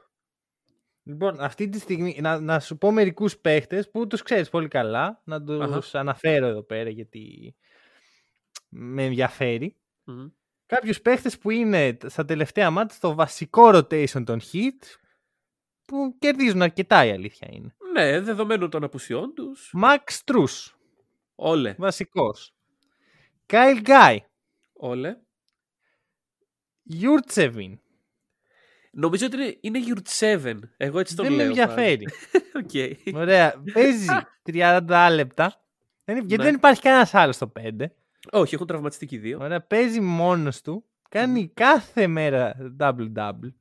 Λοιπόν, αυτή τη στιγμή να, να σου πω μερικούς παίχτες που τους ξέρεις πολύ καλά, να τους αναφέρω εδώ πέρα γιατί με ενδιαφέρει. Μμμ. κάποιους παίχτες που είναι στα τελευταία ματς στο βασικό rotation των Heat που κερδίζουν αρκετά η αλήθεια είναι. Ναι, δεδομένου των απουσιών τους. Max Strus, Όλε. βασικός. Kyle Guy, Όλε. Yurtseven. Νομίζω ότι είναι, είναι Yurt 7. Εγώ έτσι τον Δεν με λέω. ενδιαφέρει. Οκ. Ωραία. Παίζει 30 λεπτά. Δεν- Γιατί Ναι. δεν υπάρχει κανένας άλλος στο 5. Όχι, έχουν τραυματιστεί και οι δύο. Ωραία. Παίζει μόνος του. Κάνει κάθε μέρα double-double.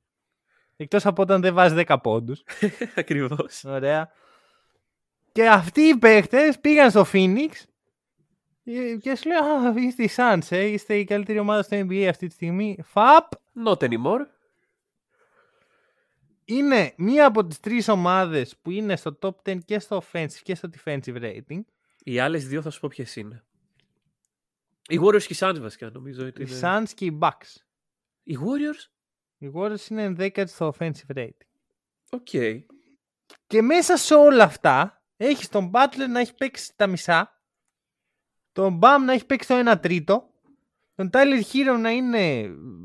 Εκτός από όταν δεν βάζει 10 πόντους. Ακριβώς. Ωραία. Και αυτοί οι παίχτες πήγαν στο Phoenix Ε, Και σου λέει, Α, είστε οι Suns, ε, είστε η καλύτερη ομάδα στο NBA αυτή τη στιγμή. Φαπ, Not anymore. είναι μία από τις τρεις ομάδες που είναι στο top 10 και στο offensive και στο defensive rating. Οι άλλες δύο θα σου πω ποιες είναι. Οι Warriors και οι Suns βασικά νομίζω. ότι Οι είναι- Suns και οι Bucks. Οι Warriors; Οι Warriors είναι ενδέκατοι στο offensive rating. Οκ. Και μέσα σε όλα αυτά έχεις τον Butler να έχει παίξει τα μισά, τον Bam να έχει παίξει το 1 τρίτο, τον Tyler Herro να είναι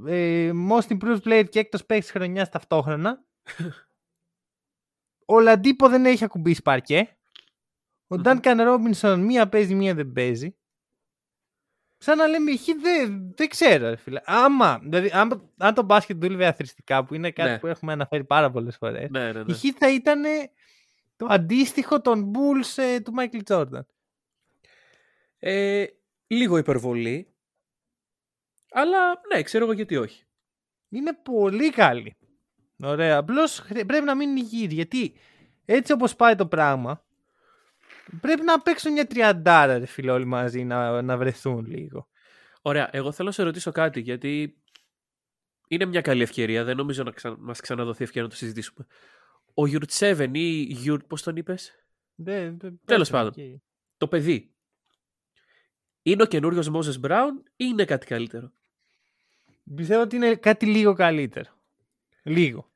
ε, most improved player και έκτος παίκτης χρονιάς ταυτόχρονα. Ο Λαντίπο δεν έχει ακουμπήσει παρκέ. Ο Μμμ. Duncan Robinson μία παίζει, μία δεν παίζει. Σαν να λέμε, χ, δεν, δεν ξέρω, ρε φίλε. Άμα, δηλαδή, άμα, αν το μπάσκετ δούλευε αθρηστικά, που είναι κάτι Ναι. που έχουμε αναφέρει πάρα πολλές φορές, Ναι, ναι, ναι. η Χ θα ήταν το αντίστοιχο των Bulls ε, του Michael Jordan. Ε, λίγο υπερβολή. Αλλά ναι, ξέρω εγώ γιατί όχι. Είναι πολύ καλή. Ωραία. Απλώς πρέπει να μείνει υγιή. Γιατί έτσι όπως πάει το πράγμα, πρέπει να παίξουν μια τριαντάρα, ρε φίλε, όλοι μαζί να, να βρεθούν λίγο. Ωραία, εγώ θέλω να σε ρωτήσω κάτι, γιατί είναι μια καλή ευκαιρία. Δεν νομίζω να ξα... μας ξαναδοθεί ευκαιρία να το συζητήσουμε. Ο Γιουρτσέβεν ή Γιουρ... πώς τον είπες; Δεν, δεν- Τέλος πες μου, πάντων. εκεί. Το παιδί. Είναι ο καινούριος Μόζες Μπράουν ή είναι κάτι καλύτερο; Πιστεύω ότι είναι κάτι λίγο καλύτερο. Λίγο.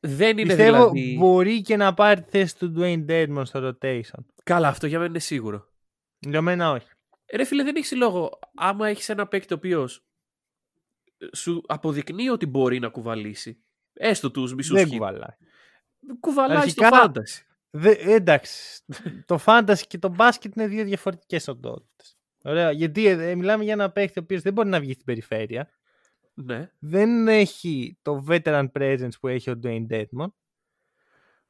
Δεν είναι Πιστεύω δηλαδή... μπορεί και να πάρει τη θέση του Dwayne Dedmon στο rotation. Καλά, αυτό για μένα είναι σίγουρο. Για μένα όχι. Ε, Ρε φίλε, δεν έχεις λόγο. Άμα έχεις ένα παίκτη ο οποίος σου αποδεικνύει ότι μπορεί να κουβαλήσει. Έστω τους μισούς Δεν κουβαλάει. Κουβαλάει Αρχικά- στο fantasy. Δε, εντάξει. το fantasy και το μπάσκετ είναι δύο διαφορετικές οντότητες. Ωραία. Γιατί ε, μιλάμε για ένα παίχτη ο οποίος δεν μπορεί να βγει στην περιφέρεια. Ναι, Δεν έχει το veteran presence που έχει ο Dwayne Dedmon.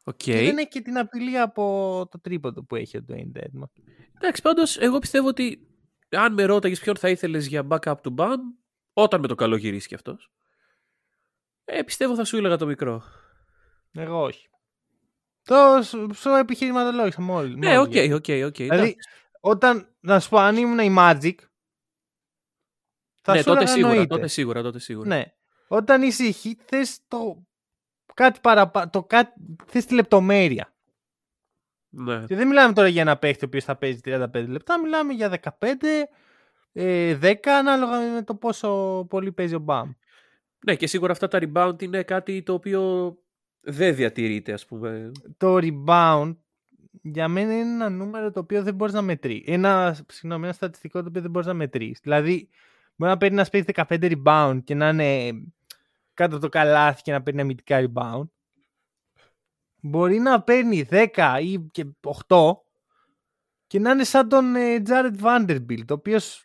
οκ. Και δεν έχει και την απειλή από το τρίποντο που έχει ο Dwayne Dedmon. Εντάξει, πάντως, εγώ πιστεύω ότι αν με ρώταγες ποιον θα ήθελες για backup του Bam, όταν με το καλό γυρίσει κι αυτός. Ε, πιστεύω θα σου έλεγα το μικρό. Εγώ όχι. Το σου- σου επιχειρηματολόγησα μόλις. Ναι, οκ, οκ, οκ. Δηλαδή, όταν, να σου πω, αν ήμουν η Magic, θα ναι, σου τότε έλεγα σίγουρα, εννοείται. τότε σίγουρα, τότε σίγουρα. Ναι. Όταν είσαι η Heat, θες το κάτι παραπάνω, το κάτι, θες τη λεπτομέρεια. ναι. Και δεν μιλάμε τώρα για ένα παίχτη ο οποίος θα παίζει 35 λεπτά, μιλάμε για 15, ε, 10, ανάλογα με το πόσο πολύ παίζει ο Μπαμ. Ναι, και σίγουρα αυτά τα rebound είναι κάτι το οποίο δεν διατηρείται, ας πούμε. Το rebound για μένα είναι ένα νούμερο το οποίο δεν μπορείς να μετρήσεις. Ένα, συγγνώμη, ένα στατιστικό το οποίο δεν μπορείς να μετρήσεις. Δηλαδή, μπορεί να παίρνει ένας παίχτη 15 rebound και να είναι κάτω από το καλάθι και να παίρνει αμυντικά rebound. Μπορεί να παίρνει 10 ή και 8 και να είναι σαν τον ε, Jarred Vanderbilt, ο οποίος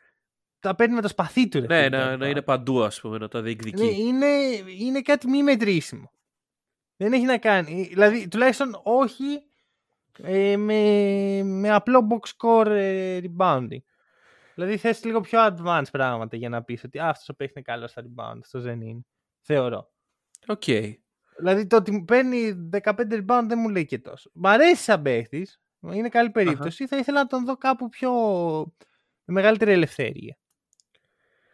τα παίρνει με το σπαθί του. ρε Ναι, φίλε, να, τα να είναι rebound. παντού, ας πούμε, να τα διεκδικεί. Ναι, είναι, είναι κάτι μη μετρήσιμο. Δεν έχει να κάνει. Δηλαδή, τουλάχιστον όχι ε, με, με απλό box score ε, rebounding. Δηλαδή, θες λίγο πιο advanced πράγματα για να πεις ότι «Α, αυτός ο παίχτης είναι καλός στα rebound, αυτός δεν είναι. Θεωρώ. Οκ. Δηλαδή, το ότι μου παίρνει 15 rebound δεν μου λέει και τόσο. Μ' αρέσει σαν παίχτης, είναι καλή περίπτωση. Θα ήθελα να τον δω κάπου πιο... με μεγαλύτερη ελευθερία.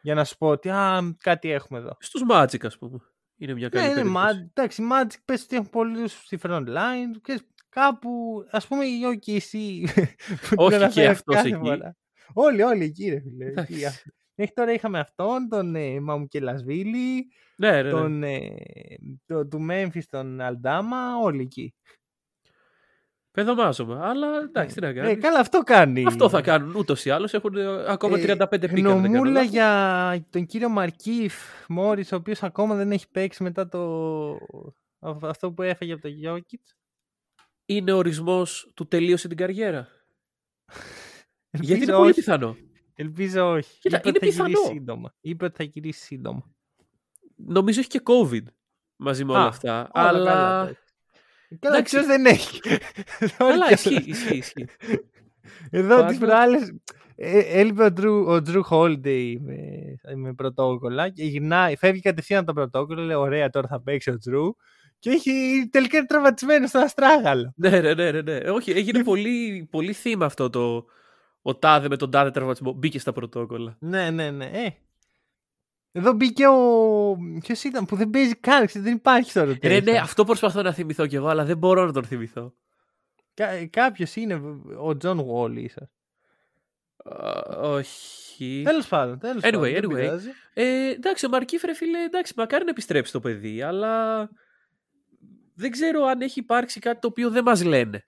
Για να σου πω ότι «Α, κάτι έχουμε εδώ». Στους Magic, ας πούμε. Είναι μια καλή Ναι, είναι περίπτωση. Magic. Εντάξει, Magic πες ότι έχουν πολλούς στη front line. Και κάπου, ας πούμε, η OKC. που την Όχι και αναφέρω αυτός κάθε εκεί. φορά. Όλοι, όλοι εκεί, ρε φίλε. Εντάξει. Εκεί, αυτό. Μέχρι τώρα είχαμε αυτόν, τον ε, Μαμουκελασβίλη, Ναι, ναι, ναι. τον, ε, το, του Memphis, τον Αλντάμα, όλοι εκεί. Πεδομάζομαι. Αλλά εντάξει, τι να Ε, κάνεις. καλά, αυτό κάνει. Αυτό θα κάνουν ούτως ή άλλως. Έχουν ε, ακόμα 35 πίκα. αν δεν κάνω Γνωμούλα λάθος. για τον κύριο Μαρκίφ Μόρις, ο οποίος ακόμα δεν έχει παίξει μετά το... αυτό που έφαγε από το Γιώκητς. Είναι ορισμός του τελείωσε την καριέρα; Γιατί είναι Ελπίζω πολύ όχι. πιθανό. Ελπίζω όχι. Κοίτα, Είπε είναι ότι θα γυρίσει πιθανό. σύντομα. Είπε ότι θα γυρίσει σύντομα. Νομίζω έχει και COVID μαζί με όλα Α, αυτά. Όλα αλλά. καλά, εντάξει. Καλά, Εντάξει. ποιος δεν έχει. Καλά, Όχι ισχύει, όλα. ισχύει, ισχύει. Εδώ Πάντως- τις προάλλες ε, έλειπε ο Drew, ο Drew Holiday με, με πρωτόκολλα και γυρνάει, φεύγει κατευθείαν από το πρωτόκολλο, λέει ωραία τώρα θα παίξει ο Drew και έχει τελικά είναι τραυματισμένος στον αστράγαλο. ναι, ναι, ναι, ναι, ναι. Όχι, έγινε πολύ, πολύ θύμα αυτό το ο τάδε με τον τάδε τραυματισμό μπήκε στα πρωτόκολλα. Ναι, ναι, ναι. Ε. Εδώ μπήκε ο. Ποιος ήταν που δεν παίζει καν, ξέρεις, δεν υπάρχει στο rotation. Ρε, ναι, αυτό προσπαθώ να θυμηθώ κι εγώ, αλλά δεν μπορώ να τον θυμηθώ. Κα- Κάποιος είναι, ο John Wall ίσως. Α, όχι. Τέλος πάντων. Τέλος Anyway, πάντων, δεν anyway. πειράζει. Ε, εντάξει, ο Markieff, ρε φίλε, εντάξει, μακάρι να επιστρέψει το παιδί, αλλά δεν ξέρω αν έχει υπάρξει κάτι το οποίο δεν μας λένε.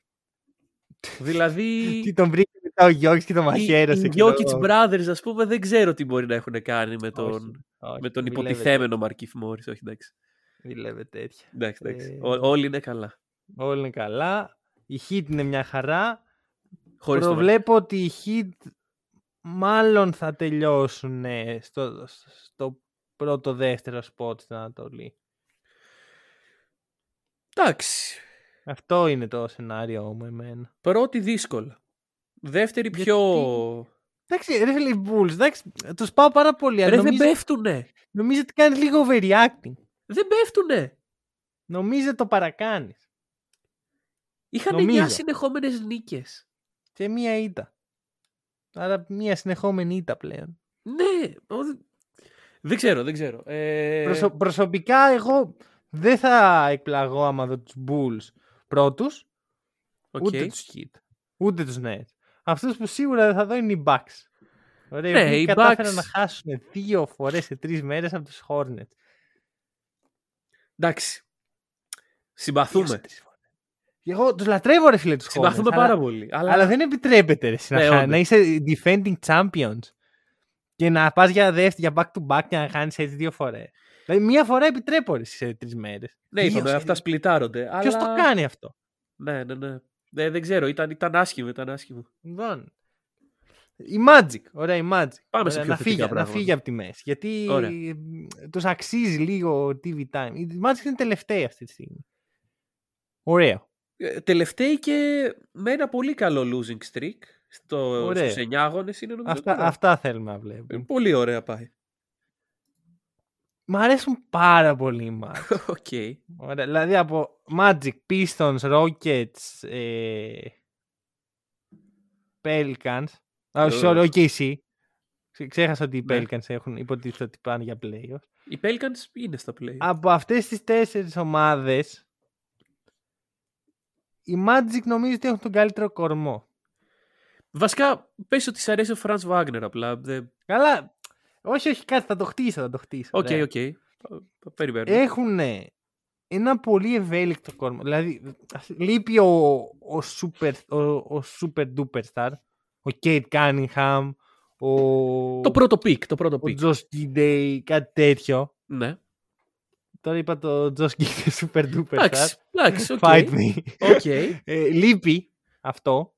δηλαδή, Τι τον βρήκε μετά ο Γιώργης και τον οι, μαχαίρωσε. οι ξέρω Jokic εγώ. Brothers, ας πούμε, δεν ξέρω τι μπορεί να έχουν κάνει με τον, Όχι, όχι, με τον μη λέμε υποτιθέμενο Μαρκίφ Μόρις. Όχι, εντάξει. τέτοια, Μη λέμε τέτοια. εντάξει, εντάξει. Ε, Ό- όλοι είναι καλά. Όλοι είναι καλά. Η Heat είναι μια χαρά. Χωρίς τον Προβλέπω ότι οι Heat μάλλον θα τελειώσουν ε, στο, στο πρώτο δεύτερο σποτ στην Ανατολή. Εντάξει. Αυτό είναι το σενάριο μου εμένα. Πρώτη δύσκολα. Δεύτερη Γιατί- πιο... Εντάξει, ρε φίλε, οι Bulls, εντάξει, τους πάω πάρα πολύ. αλλά Ρε, δεν νομίζω, πέφτουνε. νομίζω ότι κάνεις λίγο overreacting. Δεν πέφτουνε. Νομίζω το παρακάνεις. Είχαν Νομίζω. 9 συνεχόμενες νίκες. Και μία ήττα. Άρα μία συνεχόμενη ήττα πλέον. Ναι. ο- Δεν ξέρω, δεν ξέρω. Ε... Προσω- προσωπικά εγώ δεν θα εκπλαγώ άμα δω τους Bulls πρώτους, οκ. ούτε τους Heat, ούτε τους Nets. Αυτούς που σίγουρα δεν θα δω είναι οι Bucks. Ωραία, Ναι, οι οποίοι οι κατάφεραν Bucks- να χάσουν δύο φορές σε τρεις μέρες από τους Hornets. Εντάξει. Δύο σε Συμπαθούμε. τρεις φορές. Και Εγώ τους λατρεύω ρε φίλε τους Hornets. Συμπαθούμε αλλά- πάρα πολύ. Αλλά, Αλλά δεν επιτρέπεται ρε, να, Ναι, χα- όντως. να είσαι defending champions και να πας για δεύτερη, για back to back και να χάνεις έτσι δύο φορές. Δηλαδή μία φορά επιτρέπω ρε, σε τρεις μέρες. Ναι, Δύο είπαμε, σε- αυτά σπλιτάρονται. Ποιος αλλά... το κάνει αυτό; Ναι, ναι, ναι. Ναι, δεν ξέρω, ήταν, ήταν άσχημο, ήταν άσχημο. Λοιπόν, η Magic, ωραία η Magic. Πάμε σε Ωραία, πιο να, θετικά φύγει, να πράγματα. φύγει από τη μέση. Γιατί Ωραία. τους αξίζει λίγο TV time. Η Magic είναι τελευταία αυτή τη στιγμή. Ωραίο. Ε, τελευταίοι και με ένα πολύ καλό losing streak. Στο, Ωραία. στους 9 αγώνες είναι νομίζω. Αυτά, τώρα. αυτά θέλουμε να Ε, βλέπουμε. Πολύ ωραία πάει. Μ' αρέσουν πάρα πολύ οι Magic. Οκ. Ωραία, δηλαδή από Magic, Pistons, Rockets, ε, Pelicans. Α, Ε. sorry, OKC. Ξέ- Ξέχασα ότι οι Ναι. Pelicans έχουν υποτίθεται ότι πάνε για playoffs. Οι Pelicans είναι στα play. Από αυτές τις τέσσερις ομάδες οι Magic νομίζω ότι έχουν τον καλύτερο κορμό. Βασικά, πες ότι σ' αρέσει ο Franz Wagner απλά. δεν- Καλά, όχι, όχι, κάτι θα το χτίσω, θα το χτίσω. Οκ, ωραία. οκ. Το- το Περιμένουμε. Έχουν ένα πολύ ευέλικτο κορμό. Δηλαδή, λείπει ο, ο, super, ο, ο super duper star, ο Cade Cunningham, ο, Το πρώτο pick, το πρώτο ο pick. Josh Giddey, κάτι τέτοιο. Ναι. Τώρα είπα το Josh Giddey super duper star. Εντάξει, εντάξει, οκ. Fight me. Οκ. Ε, λείπει αυτό.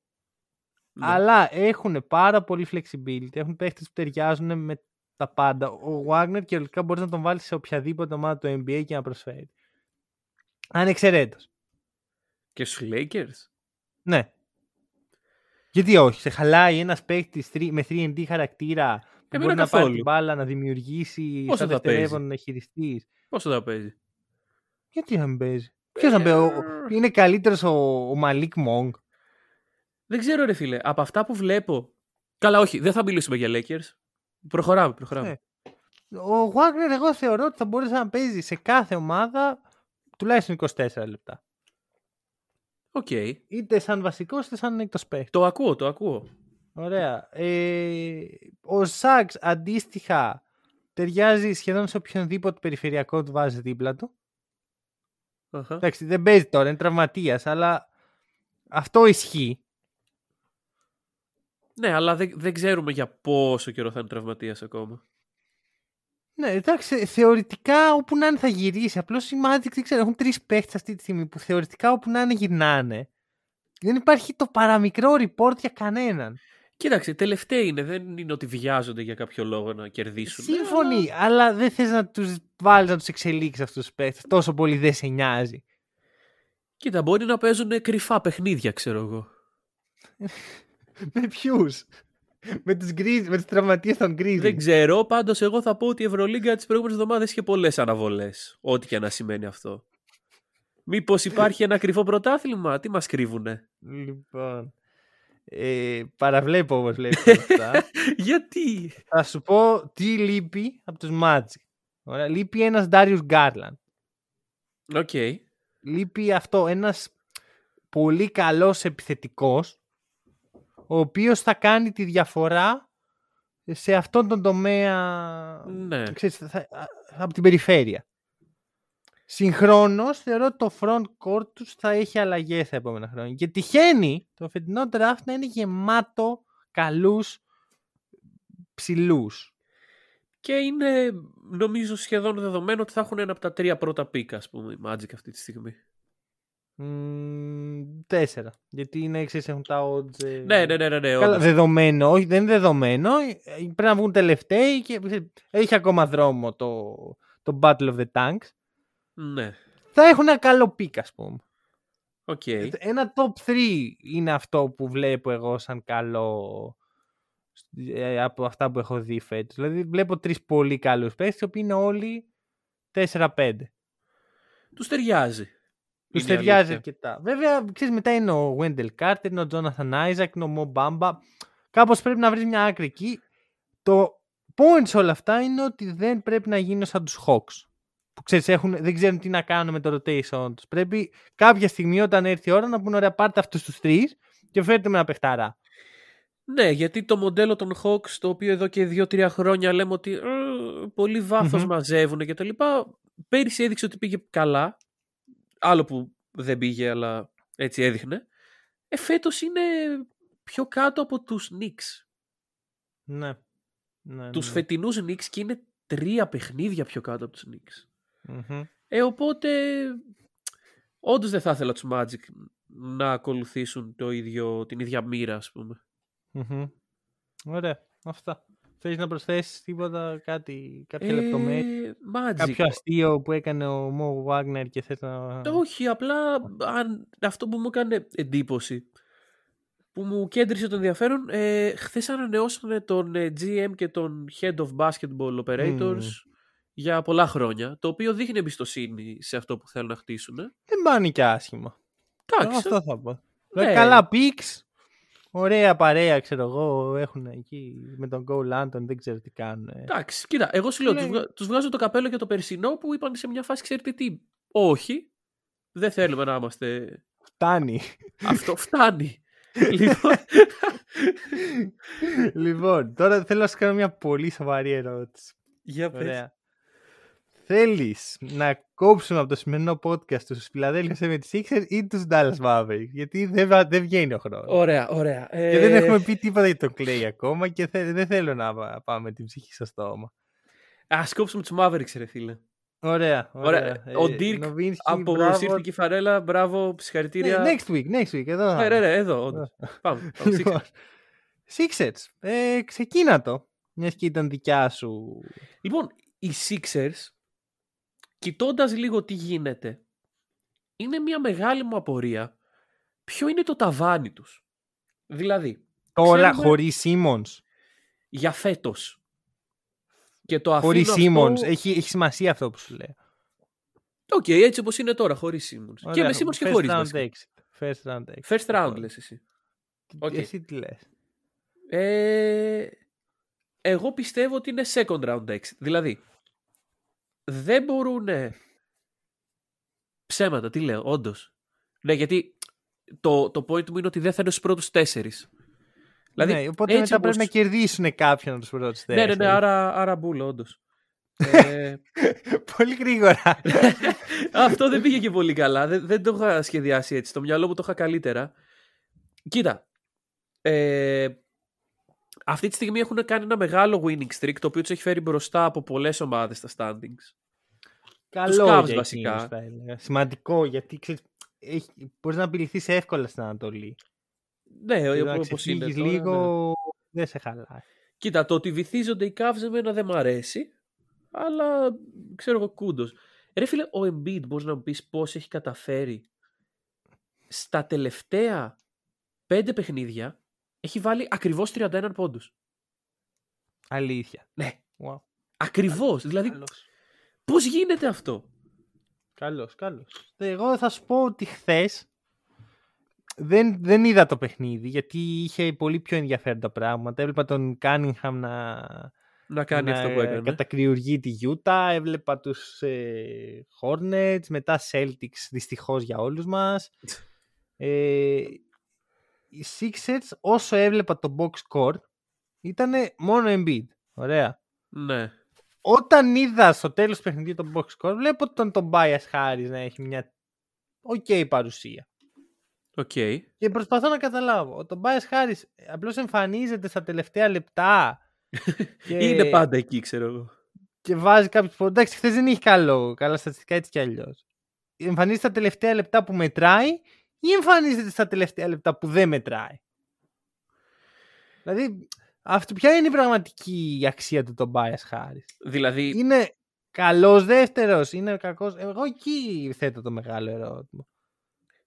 Ναι. Αλλά έχουν πάρα πολύ flexibility. Έχουν παίχτες που ταιριάζουν με τα πάντα. Ο Wagner και ολικά μπορείς να τον βάλεις σε οποιαδήποτε ομάδα του NBA και να προσφέρει. Ανεξαιρέτως. Και στους Lakers; Ναι. Γιατί όχι. Σε χαλάει ένας παίχτης τρι- με 3D χαρακτήρα που Εμένα μπορεί να πάρει καθόλου. την μπάλα, να δημιουργήσει Πόσο σαν θα παίζει; δευτερεύον να χειριστείς. Πόσο θα παίζει; Γιατί να μην παίζει; Ποιος να παίζει. ο- Είναι καλύτερος ο, ο Malik Monk. Δεν ξέρω, ρε φίλε. Από αυτά που βλέπω. Καλά, όχι, δεν θα μιλήσουμε για Lakers. Προχωράμε, προχωράμε. Ναι. Ο Wagner εγώ θεωρώ ότι θα μπορούσε να παίζει σε κάθε ομάδα τουλάχιστον 24 λεπτά. Οκ. Είτε σαν βασικός είτε σαν εκτός παίχτη. Το ακούω, το ακούω. Ωραία. Ε, ο Σάξ αντίστοιχα ταιριάζει σχεδόν σε οποιονδήποτε περιφερειακό του βάζει δίπλα του. Αχα. Εντάξει, δεν παίζει τώρα, είναι τραυματίας, αλλά αυτό ισχύει. Ναι, αλλά δεν, δεν ξέρουμε για πόσο καιρό θα είναι τραυματίας ακόμα. Ναι, εντάξει, θεωρητικά όπου να είναι θα γυρίσει. Απλώς οι Magic δεν ξέρω, έχουν τρεις παίχτες αυτή τη στιγμή που θεωρητικά όπου να είναι γυρνάνε. Δεν υπάρχει το παραμικρό report για κανέναν. Κοίταξε, τελευταίοι είναι. Δεν είναι ότι βιάζονται για κάποιο λόγο να κερδίσουν. Σύμφωνοι, αλλά δεν θες να τους βάλεις να τους εξελίξεις αυτούς τους παίχτες. Τόσο πολύ δεν σε νοιάζει. Κοίτα, μπορεί να παίζουν κρυφά παιχνίδια, ξέρω εγώ. με ποιους; με του με τους τραυματίες των Grizzlies. Δεν ξέρω, πάντως εγώ θα πω ότι η Ευρωλίγκα τις προηγούμενες εβδομάδες είχε πολλές αναβολές. Ό,τι και να σημαίνει αυτό. Μήπως υπάρχει ένα κρυφό πρωτάθλημα, τι μας κρύβουνε; Λοιπόν. Ε, παραβλέπω όμως βλέπεις αυτά. Γιατί; Θα σου πω τι λείπει από τους Magic. Ωραία, λείπει ένας Darius Garland. Οκ. Λείπει αυτό, ένας πολύ καλός επιθετικός, ο οποίος θα κάνει τη διαφορά σε αυτόν τον τομέα Ναι. ξέρεις, θα- α- από την περιφέρεια. Συγχρόνως θεωρώ ότι το front court τους θα έχει αλλαγές τα επόμενα χρόνια. Και τυχαίνει το φετινό draft να είναι γεμάτο καλούς ψηλούς. Και είναι νομίζω σχεδόν δεδομένο ότι θα έχουν ένα από τα τρία πρώτα πίκα, ας πούμε, οι Magic αυτή τη στιγμή. Μ, τέσσερα. Γιατί είναι ξέρεις, έχουν τα odds. ε, Ναι, ναι, ναι, ναι, ναι Καλά, όντως. δεδομένο, όχι, δεν είναι δεδομένο. Ε, Πρέπει να βγουν τελευταίοι και ξέρεις, έχει ακόμα δρόμο το, το Battle of the Tanks. Ναι. Θα έχουν ένα καλό pick, ας πούμε. Οκ. Ένα top 3 είναι αυτό που βλέπω εγώ σαν καλό ε, από αυτά που έχω δει φέτος. Δηλαδή βλέπω τρεις πολύ καλούς παίκτες, οι οποίοι είναι όλοι 4-5. Τους ταιριάζει. Τους Είναι η ταιριάζει αλήθεια. αρκετά. Βέβαια, ξέρεις, μετά είναι ο Wendell Carter, είναι ο Jonathan Isaac, είναι ο Mo Bamba. Κάπως πρέπει να βρεις μια άκρη εκεί. Το point σε όλα αυτά είναι ότι δεν πρέπει να γίνουν σαν τους Hawks. Που ξέρεις, έχουν, δεν ξέρουν τι να κάνουν με το rotation τους. Πρέπει κάποια στιγμή όταν έρθει η ώρα να πούνε ωραία πάρτε αυτούς τους τρεις και φέρτε με ένα παιχταρά. Ναι, γιατί το μοντέλο των Hawks, το οποίο εδώ και δύο-τρία χρόνια λέμε ότι ε, πολύ βάθος Μμμ. μαζεύουν και τα λοιπά, πέρυσι έδειξε ότι πήγε καλά. Άλλο που δεν πήγε, αλλά έτσι έδειχνε. Ε, φέτος είναι πιο κάτω από τους Knicks. Ναι. ναι Τους ναι. φετινούς Knicks και είναι τρία παιχνίδια πιο κάτω από τους Knicks. Μμμ. Ε, οπότε όντως δεν θα ήθελα τους Magic να ακολουθήσουν το ίδιο, την ίδια μοίρα, ας πούμε. Μμμ. Ωραία. Αυτά. Θέλεις να προσθέσεις τίποτα, κάτι, κάποια Ε, λεπτομέρεια. Magic. Κάποιο αστείο που έκανε ο Μο Βάγνερ και θες να... Όχι, απλά αν, αυτό που μου έκανε εντύπωση, που μου κέντρισε το ενδιαφέρον, ε, χθες ανανεώσανε τον ε, GM και τον Head of Basketball Operators για πολλά χρόνια, το οποίο δείχνει εμπιστοσύνη σε αυτό που θέλουν να χτίσουν. Δεν πάνε και άσχημα. Εγώ Εντάξει, αυτό θα πω. ναι. Δηλαδή, καλά πίξ, ωραία παρέα, ξέρω εγώ, έχουν εκεί με τον Go Lantern, δεν ξέρω τι κάνουν. εντάξει, κοίτα, εγώ σου λέω, Ναι. τους, βγα- τους βγάζω το καπέλο για το περσινό που είπαν σε μια φάση, ξέρετε τι, όχι, δεν θέλουμε να είμαστε, Φτάνει. αυτό φτάνει. λοιπόν, λοιπόν, τώρα θέλω να σου κάνω μια πολύ σοβαρή ερώτηση. για πες. Ωραία. Θέλεις να κόψουμε από το σημερινό podcast τους Philadelphia 76ers ή τους Dallas Mavericks, γιατί δεν, βα- δεν βγαίνει ο χρόνος. Ωραία, ωραία. Και δεν Ε, έχουμε πει τίποτα για τον Clay ακόμα και θε- δεν θέλω να πα- πάμε την ψυχή στο στόμα. Ας κόψουμε τους Mavericks, ρε φίλε. Ωραία. Ωραία. ωραία. Ο Ε, Dirk Nowitzki, Από μπράβο. Σύρτη Κεφαρέλα, μπράβο, συγχαρητήρια. Ναι, next week, next week, εδώ. θα Ναι, ναι, είμαι. ναι, εδώ, όντως. Πάμε. πάμε, Λοιπόν, Sixers, ε, ξεκίνα το, μιας και ήταν δικιά σου. Λοιπόν, οι Sixers, κοιτώντας λίγο τι γίνεται, είναι μια μεγάλη μου απορία ποιο είναι το ταβάνι τους. Δηλαδή, Τώρα Ξέρουμε- χωρίς Simmons. για φέτος. Και το αφήνω Χωρίς αυτό... Simmons. Έχει, έχει σημασία αυτό που σου λέω. Οκ, έτσι όπως είναι τώρα, χωρίς Simmons. Και Ωραία, με Simmons και first χωρίς. round βασικά. exit. First round exit. First round Λοιπόν, λες εσύ. τι- Οκ. Εσύ τι λες. Ε, εγώ πιστεύω ότι είναι second round exit. Δηλαδή, δεν μπορούν. Ψέματα, τι λέω, όντως. Ναι, γιατί το, το point μου είναι ότι δεν θα είναι στους πρώτους τέσσερις. Δηλαδή, ναι, οπότε έτσι μετά πρέπει όπως- να κερδίσουν κάποιον από τους πρώτους Ναι, ναι, ναι, τέσσερις. άρα, άρα μπούλο, όντως. ε, Πολύ γρήγορα. αυτό δεν πήγε και πολύ καλά. Δεν, δεν το είχα σχεδιάσει έτσι. Στο μυαλό μου το είχα καλύτερα. Κοίτα. Ε, αυτή τη στιγμή έχουν κάνει ένα μεγάλο winning streak το οποίο τους έχει φέρει μπροστά από πολλές ομάδες στα standings. Καλό Cavs για βασικά. εκείνους, θα έλεγα. Σημαντικό γιατί ξέρεις, έχει, μπορείς να απειληθείς εύκολα στην Ανατολή. Ναι, Και να όπως είναι. ξεφύγεις τώρα, ναι. λίγο δεν σε χαλάει. Κοίτα, το ότι βυθίζονται οι Cavs εμένα δεν μ' αρέσει. Αλλά ξέρω εγώ κούντος. Ρε φίλε, ο Embiid μπορείς να μου πεις πώς έχει καταφέρει στα τελευταία πέντε παιχνίδια έχει βάλει ακριβώς 31 πόντους. Αλήθεια. Ναι. Wow. Ακριβώς. Δηλαδή, Καλός. πώς γίνεται αυτό; Καλός, καλός. Εγώ θα σου πω ότι χθες. δεν, δεν είδα το παιχνίδι γιατί είχε πολύ πιο ενδιαφέροντα πράγματα. Έβλεπα τον Κάνιγχαμ να, να κάνει αυτό που έκανε. κατακριουργεί τη Γιούτα. Έβλεπα τους ε, Hornets, μετά Celtics δυστυχώς για όλους μας. ε, οι Sixers όσο έβλεπα το box score ήταν μόνο Embiid. Ωραία. Ναι. Όταν είδα στο τέλος του παιχνιδιού το box score βλέπω τον Tobias Harris να έχει μια ok παρουσία. Okay. Και προσπαθώ να καταλάβω. Ο Tobias Harris απλώς εμφανίζεται στα τελευταία λεπτά. και... Είναι πάντα εκεί, ξέρω εγώ. Και βάζει κάποιο πόντο. Εντάξει, χθες δεν είχε καλό, καλά στατιστικά έτσι κι αλλιώς. Εμφανίζεται στα τελευταία λεπτά που μετράει ή εμφανίζεται στα τελευταία λεπτά που δεν μετράει. Δηλαδή, αυτό ποια είναι η πραγματική αξία του τον Bias Harris. Δηλαδή... Είναι καλός δεύτερος, είναι κακός; Εγώ εκεί θέτω το μεγάλο ερώτημα.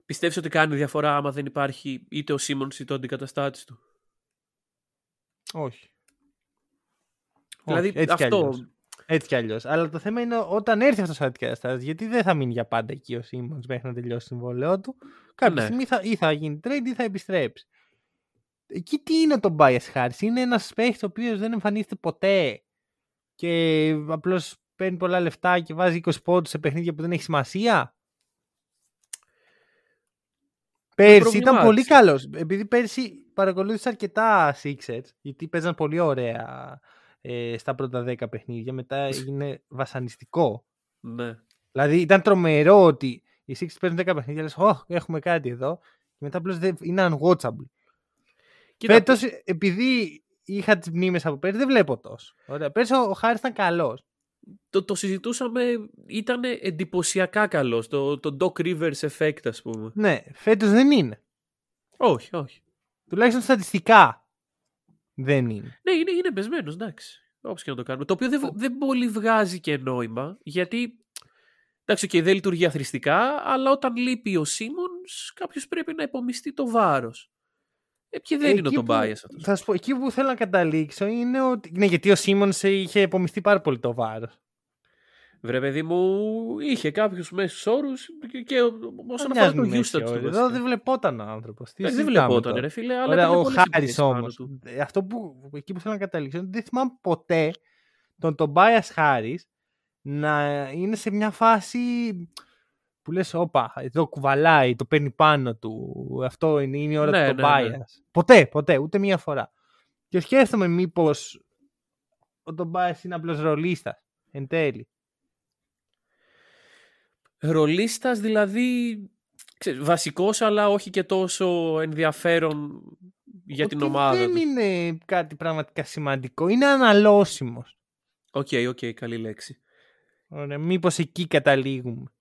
Πιστεύεις ότι κάνει διαφορά άμα δεν υπάρχει είτε ο Σίμονς είτε ο αντικαταστάτης του; Όχι. Δηλαδή Όχι, έτσι αυτό... Κι έτσι κι αλλιώς. Αλλά το θέμα είναι όταν έρθει αυτός ο αντικαταστάτης, γιατί δεν θα μείνει για πάντα εκεί ο Σίμονς μέχρι να τελειώσει το συμβόλαιό του. Κάποια Ναι. στιγμή θα, ή θα γίνει trade ή θα επιστρέψει. Εκεί τι είναι το bias Harris. Είναι ένας παίχτης ο οποίος δεν εμφανίζεται ποτέ και απλώς παίρνει πολλά λεφτά και βάζει 20 πόντους σε παιχνίδια που δεν έχει σημασία; Πέρσι ήταν πολύ προβλημάτισε. καλός. Επειδή πέρσι παρακολούθησα αρκετά Sixers, γιατί παίζαν πολύ ωραία ε, στα πρώτα 10 παιχνίδια. Μετά έγινε βασανιστικό. Ναι. Δηλαδή ήταν τρομερό ότι οι Sixers παίζουν 10 παιχνίδια, λες, «Ωχ, έχουμε κάτι εδώ. Και μετά απλώς δεν, είναι unwatchable. Κοίτα, Φέτος, επειδή είχα τις μνήμες από πέρσι, δεν βλέπω τόσο. Ωραία. Πέρσι ο, ο Χάρης ήταν καλός. το, το συζητούσαμε, ήταν εντυπωσιακά καλός, το, το Doc Rivers effect ας πούμε. Ναι, φέτος δεν είναι. Όχι, όχι. Τουλάχιστον στατιστικά δεν είναι. Ναι, είναι, είναι πεσμένος, εντάξει. Όπως και να το κάνουμε. Το οποίο δεν, β- δεν πολύ βγάζει και νόημα, γιατί εντάξει, okay, δεν λειτουργεί αθρηστικά, αλλά όταν λείπει ο Σίμονς, κάποιος πρέπει να υπομειστεί το βάρος. Ε, και δεν είναι Εκεί ο τον που- bias αυτός. Θα σου πω, εκεί που θέλω να καταλήξω είναι ότι. Ναι, γιατί ο Σίμονς είχε υπομειστεί πάρα πολύ το βάρος. Βρε παιδί μου, είχε κάποιους μέσους όρους και, και όσον αφορά το Houston του. Εδώ βασικά. δεν βλεπόταν ο άνθρωπος. Ε, δεν βλεπόταν, ρε φίλε, αλλά Ωραία, έκανε ο πολλές Χάρης επιτυχίες πάνω όμως. του. Αυτό που, εκεί που θέλω να καταλήξω είναι ότι δεν θυμάμαι ποτέ τον Tobias Χάρης να είναι σε μια φάση που λες όπα, εδώ κουβαλάει, το παίρνει πάνω του, αυτό είναι, είναι η ώρα Ναι, του ναι, Tobias. ναι. Ποτέ, ποτέ, ούτε μία φορά. Και σκέφτομαι μήπως ο Tobias είναι απλώς ρολίστας, εν τέλει. Ρολίστας δηλαδή ξέρεις, βασικός αλλά όχι και τόσο ενδιαφέρον για την Ότι ομάδα Δεν του. είναι κάτι πραγματικά σημαντικό, είναι αναλώσιμος. Οκ, οκ, καλή λέξη. Ωραία, μήπως εκεί καταλήγουμε.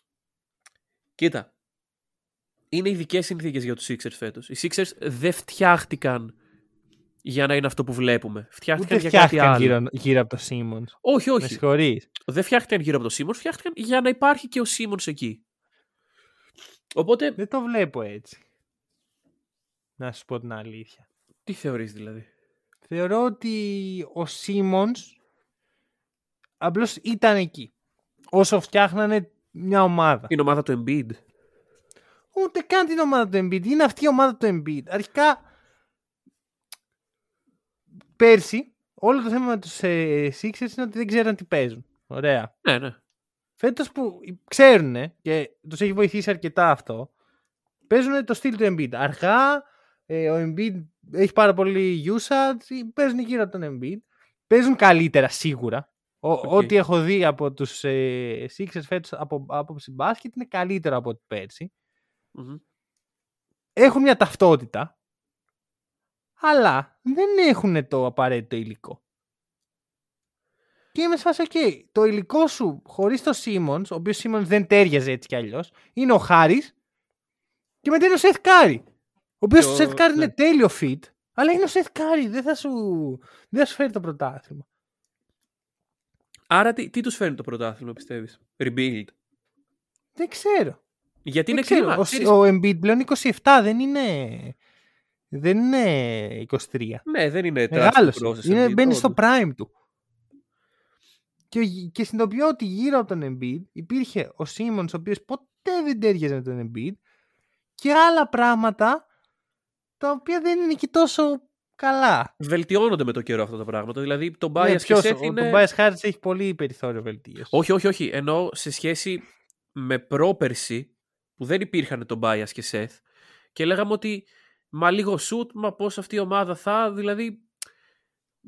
Κοίτα, είναι ειδικές συνθήκες για τους Sixers φέτος. Οι Sixers δεν φτιάχτηκαν για να είναι αυτό που βλέπουμε. Φτιάχτηκαν Ούτε για κάτι φτιάχτηκαν άλλο. γύρω, γύρω από το Simmons. Όχι, Με όχι. συγχωρείς. Δεν φτιάχτηκαν γύρω από το Simmons, φτιάχτηκαν για να υπάρχει και ο Simmons εκεί. Οπότε, Δεν το βλέπω έτσι. Να σου πω την αλήθεια. τι θεωρείς δηλαδή; Θεωρώ ότι ο Simmons απλώς ήταν εκεί. Όσο φτιάχνανε μια ομάδα. Είναι ομάδα του Embiid. Ούτε καν την ομάδα του Embiid. Είναι αυτή η ομάδα του Embiid. Αρχικά, πέρσι, όλο το θέμα με τους ε, Sixers είναι ότι δεν ξέραν τι παίζουν. Ωραία. Ναι, ναι. Φέτος που ξέρουν και τους έχει βοηθήσει αρκετά αυτό, παίζουν το στυλ του Embiid. Αργά, ε, ο Embiid έχει πάρα πολύ usage, παίζουν γύρω από τον Embiid. Παίζουν καλύτερα σίγουρα. Ο, Οκ. Ό,τι έχω δει από τους ε, Sixers φέτος από άποψη μπάσκετ είναι καλύτερο από ό,τι πέρσι. Μμμ. Έχουν μια ταυτότητα, αλλά δεν έχουν το απαραίτητο υλικό. Και είμαι σε φάση, οκ, το υλικό σου χωρίς το Simmons, ο οποίος Simmons δεν ταίριαζε έτσι κι αλλιώς, είναι ο Harris και μετά είναι ο Seth Curry. Ο οποίος Και ο ο- Seth Curry ναι. είναι τέλειο fit, αλλά είναι ο Seth Curry. Δεν θα σου, δεν θα σου φέρει το πρωτάθλημα. Άρα τι, τι τους φέρνει το πρωτάθλημα πιστεύεις; Rebuild. Δεν ξέρω. Γιατί είναι δεν ξέρω. κρίμα. Ο, Ξέρεις- ο Embiid πλέον 27, δεν είναι. Δεν είναι 23. Ναι, δεν είναι Μεγάλωσε. τεράστιο process Είναι, Embiid, μπαίνει στο όντως. prime του. Και, και συνειδητοποιώ ότι γύρω από τον Embiid υπήρχε ο Simmons, ο οποίος ποτέ δεν τέριαζε με τον Embiid και άλλα πράγματα τα οποία δεν είναι και τόσο καλά. Βελτιώνονται με το καιρό αυτά τα πράγματα. Δηλαδή το Ναι, bias και ποιος, Seth ο, είναι... Το Bias Harris έχει πολύ περιθώριο βελτίωσης. Όχι, όχι, όχι. Ενώ σε σχέση με πρόπερση που δεν υπήρχαν το bias και Seth και λέγαμε ότι μα λίγο shoot, μα πώς αυτή η ομάδα θα, δηλαδή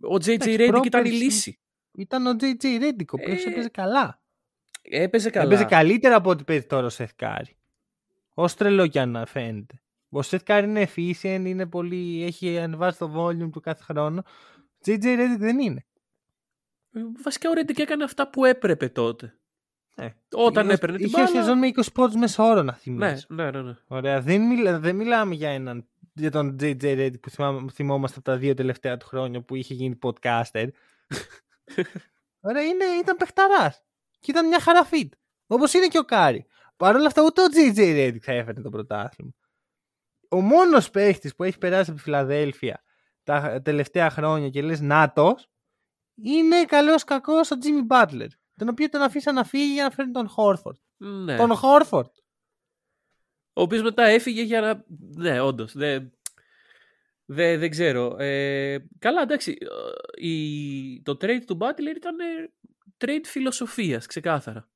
ο JJ Εντάξει, Redick ήταν η πρόπερση- λύση. Ήταν ο JJ Redick, ο οποίος Ε, έπαιζε καλά. Έπαιζε καλά. Έπαιζε καλύτερα από ό,τι παίζει τώρα ο Seth Curry. Όσο τρελό κι αν φαίνεται. Ο Seth Curry είναι efficient, είναι πολύ, έχει ανεβάσει το volume του κάθε χρόνο. JJ Redick δεν είναι. Ε, Βασικά ο Redick έκανε αυτά που έπρεπε τότε. Ναι. Όταν Είχε- έπαιρνε την Είχε μπάλα. σεζόν με 20 πόντους μέσα όρο να Ναι, θυμίσεις. ναι, ναι. ναι. Ωραία. Δεν, μιλά, δεν μιλάμε για έναν για τον JJ Redick που θυμάμαι, που θυμόμαστε από τα δύο τελευταία του χρόνια που είχε γίνει podcaster. Ωραία, είναι, ήταν παιχταράς. Και ήταν μια χαρά fit. Όπως είναι και ο Κάρι. Παρ' όλα αυτά ούτε ο JJ Redick θα έφερε το πρωτάθλημα. Ο μόνος παίχτης που έχει περάσει από τη Φιλαδέλφια τα τελευταία χρόνια και λες νάτος είναι καλός κακός ο Jimmy Butler. Τον οποίο τον αφήσαν να φύγει για να φέρει τον Χόρφορντ. ναι. Τον Χόρφορντ. Ο οποίος μετά έφυγε για να. Ναι, όντως. Δεν, δεν, δεν ξέρω. Ε, καλά, εντάξει. ε, Η, το trade του Butler ήταν ε, trade φιλοσοφίας, ξεκάθαρα.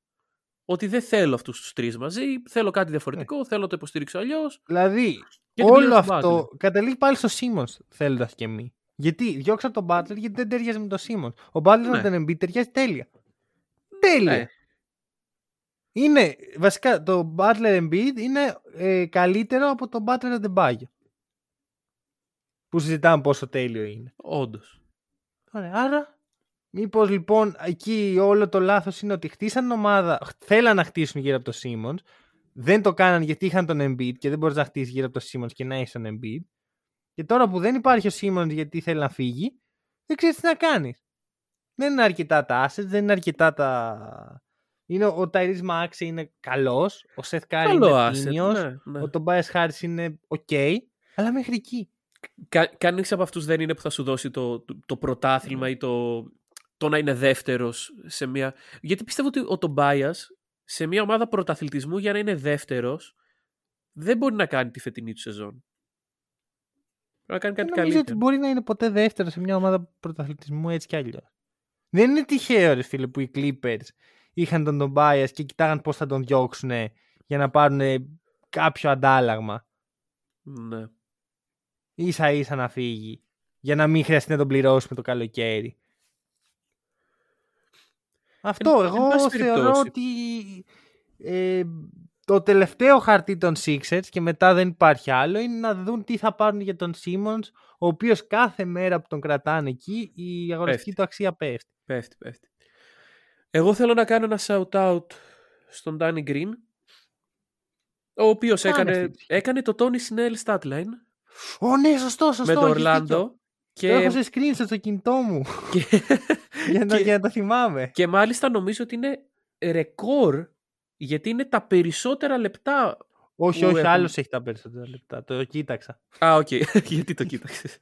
Ότι δεν θέλω αυτούς τους τρεις μαζί, θέλω κάτι διαφορετικό, θέλω να το υποστηρίξω αλλιώς. Δηλαδή, Και την πήρε όλο στον αυτό καταλήγει πάλι στο Σίμον θέλοντας και μη. Γιατί διώξα τον Butler γιατί δεν ταιριάζει με τον Σίμον. Ο Butler Ναι. με τον Embiid ταιριάζει τέλεια. Τέλεια. Ναι. Είναι, βασικά, το Butler Embiid είναι ε, καλύτερο από το Butler Adebayo. Που συζητάμε πόσο τέλειο είναι. Όντως. Ωραία, άρα, μήπως λοιπόν εκεί όλο το λάθος είναι ότι χτίσαν ομάδα, χ- θέλαν να χτίσουν γύρω από το Simmons, δεν το κάναν γιατί είχαν τον Embiid και δεν μπορείς να χτίσεις γύρω από το Simmons και να έχεις τον Embiid. Και τώρα που δεν υπάρχει ο Simmons γιατί θέλει να φύγει, δεν ξέρεις τι να κάνεις. Δεν είναι αρκετά τα assets, δεν είναι αρκετά τα. Είναι, ο Tyrese Max είναι καλός, ο Seth Curry Καλό είναι asset. τίμιος, Ναι, ναι. ο Tobias Harris είναι ok, αλλά μέχρι εκεί. Κα, κανείς από αυτούς δεν είναι που θα σου δώσει το, το, το πρωτάθλημα ή το, το να είναι δεύτερος σε μια... Γιατί πιστεύω ότι ο Τομπάιας σε μια ομάδα πρωταθλητισμού για να είναι δεύτερος δεν μπορεί να κάνει τη φετινή του σεζόν. Πρέπει να κάνει Δεν κάτι νομίζω ότι καλύτερο. μπορεί να είναι ποτέ δεύτερος σε μια ομάδα πρωταθλητισμού έτσι κι αλλιώς. Δεν είναι τυχαίο, ρε φίλε, που οι Clippers είχαν τον Tobias και κοιτάγαν πώς θα τον διώξουν για να πάρουν κάποιο αντάλλαγμα. Ναι. ίσα ίσα να φύγει. Για να μην χρειαστεί να τον πληρώσουμε το καλοκαίρι. Αυτό, Εν- εν εγώ πάση θεωρώ περιπτώσει. ότι ε, το τελευταίο χαρτί των Sixers και μετά δεν υπάρχει άλλο είναι να δουν τι θα πάρουν για τον Simmons ο οποίος κάθε μέρα που τον κρατάνε εκεί η αγοραστική Πέφτει. του αξία πέφτει. Πέφτει, πέφτει. Εγώ θέλω να κάνω ένα shout-out στον Danny Green ο οποίος Κάνε έκανε, αυτή τη- έκανε το Tony Snell statline Ω ναι, σωστό, σωστό. με το έχεις δίκιο. Orlando Το και, έχω σε screenshot στο κινητό μου και, για, να, και- για να το θυμάμαι. Και μάλιστα νομίζω ότι είναι ρεκόρ γιατί είναι τα περισσότερα λεπτά. όχι, που όχι, έχουν- άλλος έχει τα περισσότερα λεπτά. Το κοίταξα. Α, οκ. γιατί το κοίταξες;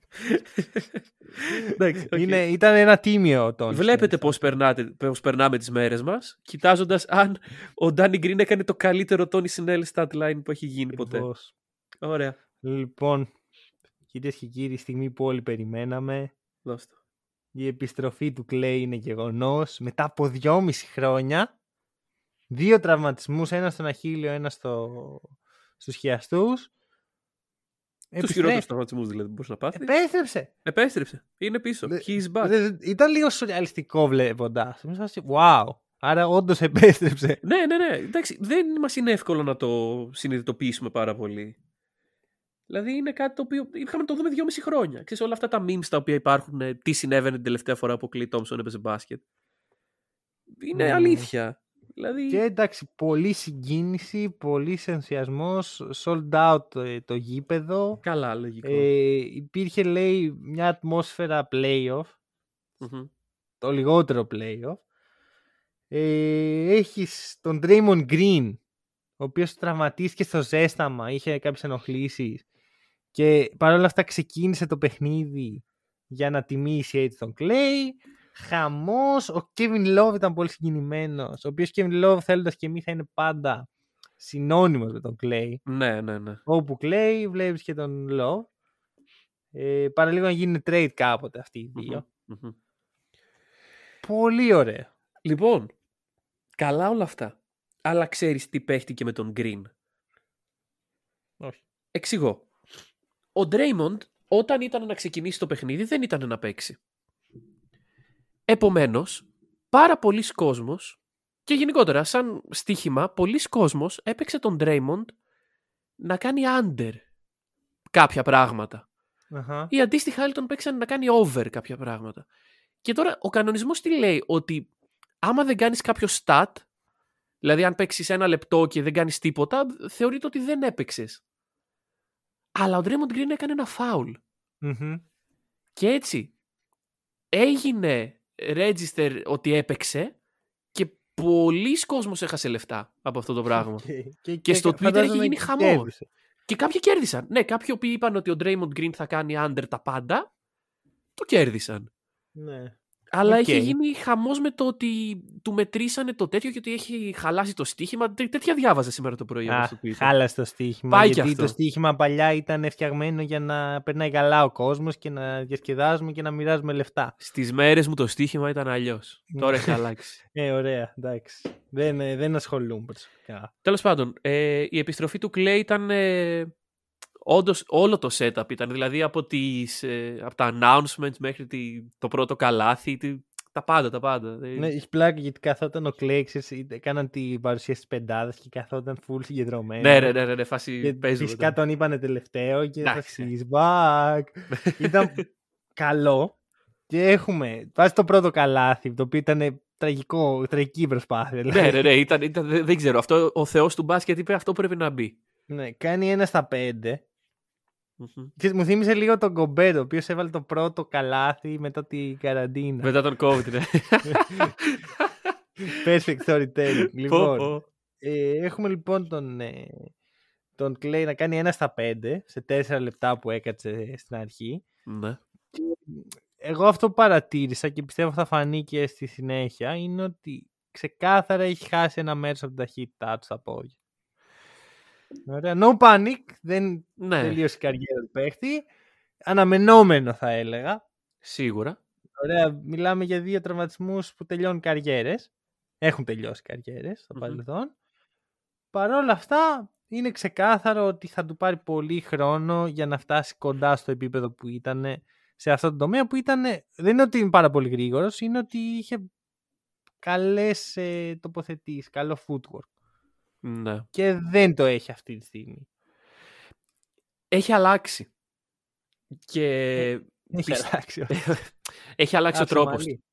Εντάξει, οκ. Είναι, ήταν ένα τίμιο τον. Βλέπετε πώς, περνάτε, πώς περνάμε τις μέρες μας, κοιτάζοντας αν ο Danny Green έκανε το καλύτερο Tony Snell statline που έχει γίνει ποτέ. Ακριβώς. Ωραία. Λοιπόν, κυρίες και κύριοι, η στιγμή που όλοι περιμέναμε, Δώσ' το. Η επιστροφή του Clay είναι γεγονός. Μετά από δυόμιση χρόνια, δύο τραυματισμούς, ένα στον Αχίλιο, ένα στο... στους χιαστούς. Τους χειρότερους τραυματισμούς δηλαδή που μπορούσε να πάθεις. Επέστρεψε. Επέστρεψε. Είναι πίσω. Δε- He's back. Δε- δε- Ήταν λίγο σουρεαλιστικό βλέποντας. Wow. Άρα όντως επέστρεψε. Ναι, ναι, ναι. Εντάξει, δεν μας είναι εύκολο να το συνειδητοποιήσουμε πάρα πολύ. Δηλαδή είναι κάτι το οποίο είχαμε να το δούμε δυόμιση χρόνια. Ξέρεις όλα αυτά τα memes τα οποία υπάρχουν, ε, τι συνέβαινε την τελευταία φορά που ο Clay Thompson έπαιζε μπάσκετ. Είναι Μμμ. αλήθεια. Δηλαδή, Και εντάξει, πολύ συγκίνηση, πολύ ενθουσιασμός, sold out ε, το γήπεδο. καλά, λογικό. Ε, υπήρχε, λέει, μια ατμόσφαιρα playoff, Μμμ. το λιγότερο playoff. Ε, έχεις τον Draymond Green, ο οποίος τραυματίστηκε στο ζέσταμα, είχε κάποιες ενοχλήσεις και παρόλα αυτά ξεκίνησε το παιχνίδι για να τιμήσει έτσι τον Clay. Χαμός, ο Kevin Love ήταν πολύ συγκινημένος, ο οποίος Kevin Love θέλοντας και μη θα είναι πάντα συνώνυμος με τον Clay. Ναι, ναι, ναι. Όπου Clay βλέπεις και τον Love. Ε, παραλίγο να γίνει trade κάποτε αυτοί οι δυο Μμμ. Πολύ ωραία. Λοιπόν, καλά όλα αυτά. Αλλά ξέρεις τι παίχτηκε με τον Green; Όχι. Εξηγώ. Ο Draymond όταν ήταν να ξεκινήσει το παιχνίδι δεν ήταν να παίξει. Επομένως, πάρα πολλοί κόσμος και γενικότερα σαν στοίχημα, πολλοί κόσμος έπαιξε τον Draymond να κάνει under κάποια πράγματα. Αχα. Ή αντίστοιχα άλλοι τον παίξαν να κάνει over κάποια πράγματα. Και τώρα ο κανονισμός τι λέει, ότι άμα δεν κάνεις κάποιο stat, δηλαδή αν παίξεις ένα λεπτό και δεν κάνεις τίποτα, θεωρείται ότι δεν έπαιξες. Αλλά ο Draymond Green έκανε ένα foul. Μμμ. Και έτσι έγινε register ότι έπαιξε και πολλοί κόσμος έχασε λεφτά από αυτό το πράγμα. Και, και, στο Twitter φαντάζομαι έχει γίνει και χαμός. κέρδισε. Και κάποιοι κέρδισαν. Ναι, κάποιοι οποίοι είπαν ότι ο Draymond Green θα κάνει under τα πάντα, το κέρδισαν. Ναι. Αλλά Οκ. έχει γίνει χαμός με το ότι του μετρήσανε το τέτοιο και ότι έχει χαλάσει το στοίχημα. Τέ- τέτοια διάβαζα σήμερα το πρωί. Α, όμως στο Twitter. χάλασε το στοίχημα. Πάει κι γιατί αυτό. το στοίχημα παλιά ήταν φτιαγμένο για να περνάει καλά ο κόσμος και να διασκεδάζουμε και να μοιράζουμε λεφτά. Στις μέρες μου το στοίχημα ήταν αλλιώς. Ναι. Τώρα έχει αλλάξει. Ε, ωραία, εντάξει. Δεν, ε, δεν ασχολούμαι προσωπικά. Τέλος πάντων, ε, η επιστροφή του Clay ήταν ε, όντως όλο το setup ήταν. Δηλαδή από, τις, ε, από τα announcements μέχρι τη, το πρώτο καλάθι, τη- τα πάντα, τα πάντα. Ε, Ναι, έχει πλάκα γιατί καθόταν ο Κλέι, ξέρεις, είτε- έκαναν την παρουσίαση τη πεντάδα και καθόταν full συγκεντρωμένο. ναι, ναι, ναι, ναι, ναι, φάση Και παίζουμε. φυσικά τον είπανε τελευταίο και θα Εντάξει. he's back. ήταν καλό. Και έχουμε, βάζει το πρώτο καλάθι, το οποίο ήταν τραγικό, τραγική προσπάθεια. ναι, δηλαδή. ναι, ναι, ήταν, ήταν, δεν δεν ξέρω. Αυτό, ο θεός του μπάσκετ είπε αυτό πρέπει να μπει. Ναι, κάνει ένα στα πέντε. Μμμ. Και μου θύμισε λίγο τον Κομπέτο, ο οποίος έβαλε το πρώτο καλάθι μετά την καραντίνα. Μετά τον COVID, ναι. Perfect storytelling. Πω, λοιπόν, πω. ε, έχουμε λοιπόν τον, ε, τον Clay να κάνει ένα στα πέντε σε τέσσερα λεπτά που έκατσε στην αρχή. Ναι. Εγώ αυτό που παρατήρησα και πιστεύω θα φανεί και στη συνέχεια είναι ότι ξεκάθαρα έχει χάσει ένα μέρος από την ταχύτητά του στα πόδια. Ωραία. No panic. Δεν ναι, τελείωσε η καριέρα του παίχτη. Αναμενόμενο θα έλεγα. σίγουρα. Ωραία, μιλάμε για δύο τραυματισμούς που τελειώνουν καριέρες. Έχουν τελειώσει καριέρες στο Μμμ. παρελθόν. Παρ' όλα αυτά είναι ξεκάθαρο ότι θα του πάρει πολύ χρόνο για να φτάσει κοντά στο επίπεδο που ήταν σε αυτό το τομέα που ήταν, δεν είναι ότι είναι πάρα πολύ γρήγορος, είναι ότι είχε καλές ε, τοποθετήσεις, καλό footwork Ναι. και δεν το έχει αυτή τη στιγμή. Έχει αλλάξει. Και Έχει Πισ- αλλάξει. έχει αλλάξει ο Άψε τρόπος. μαλλί.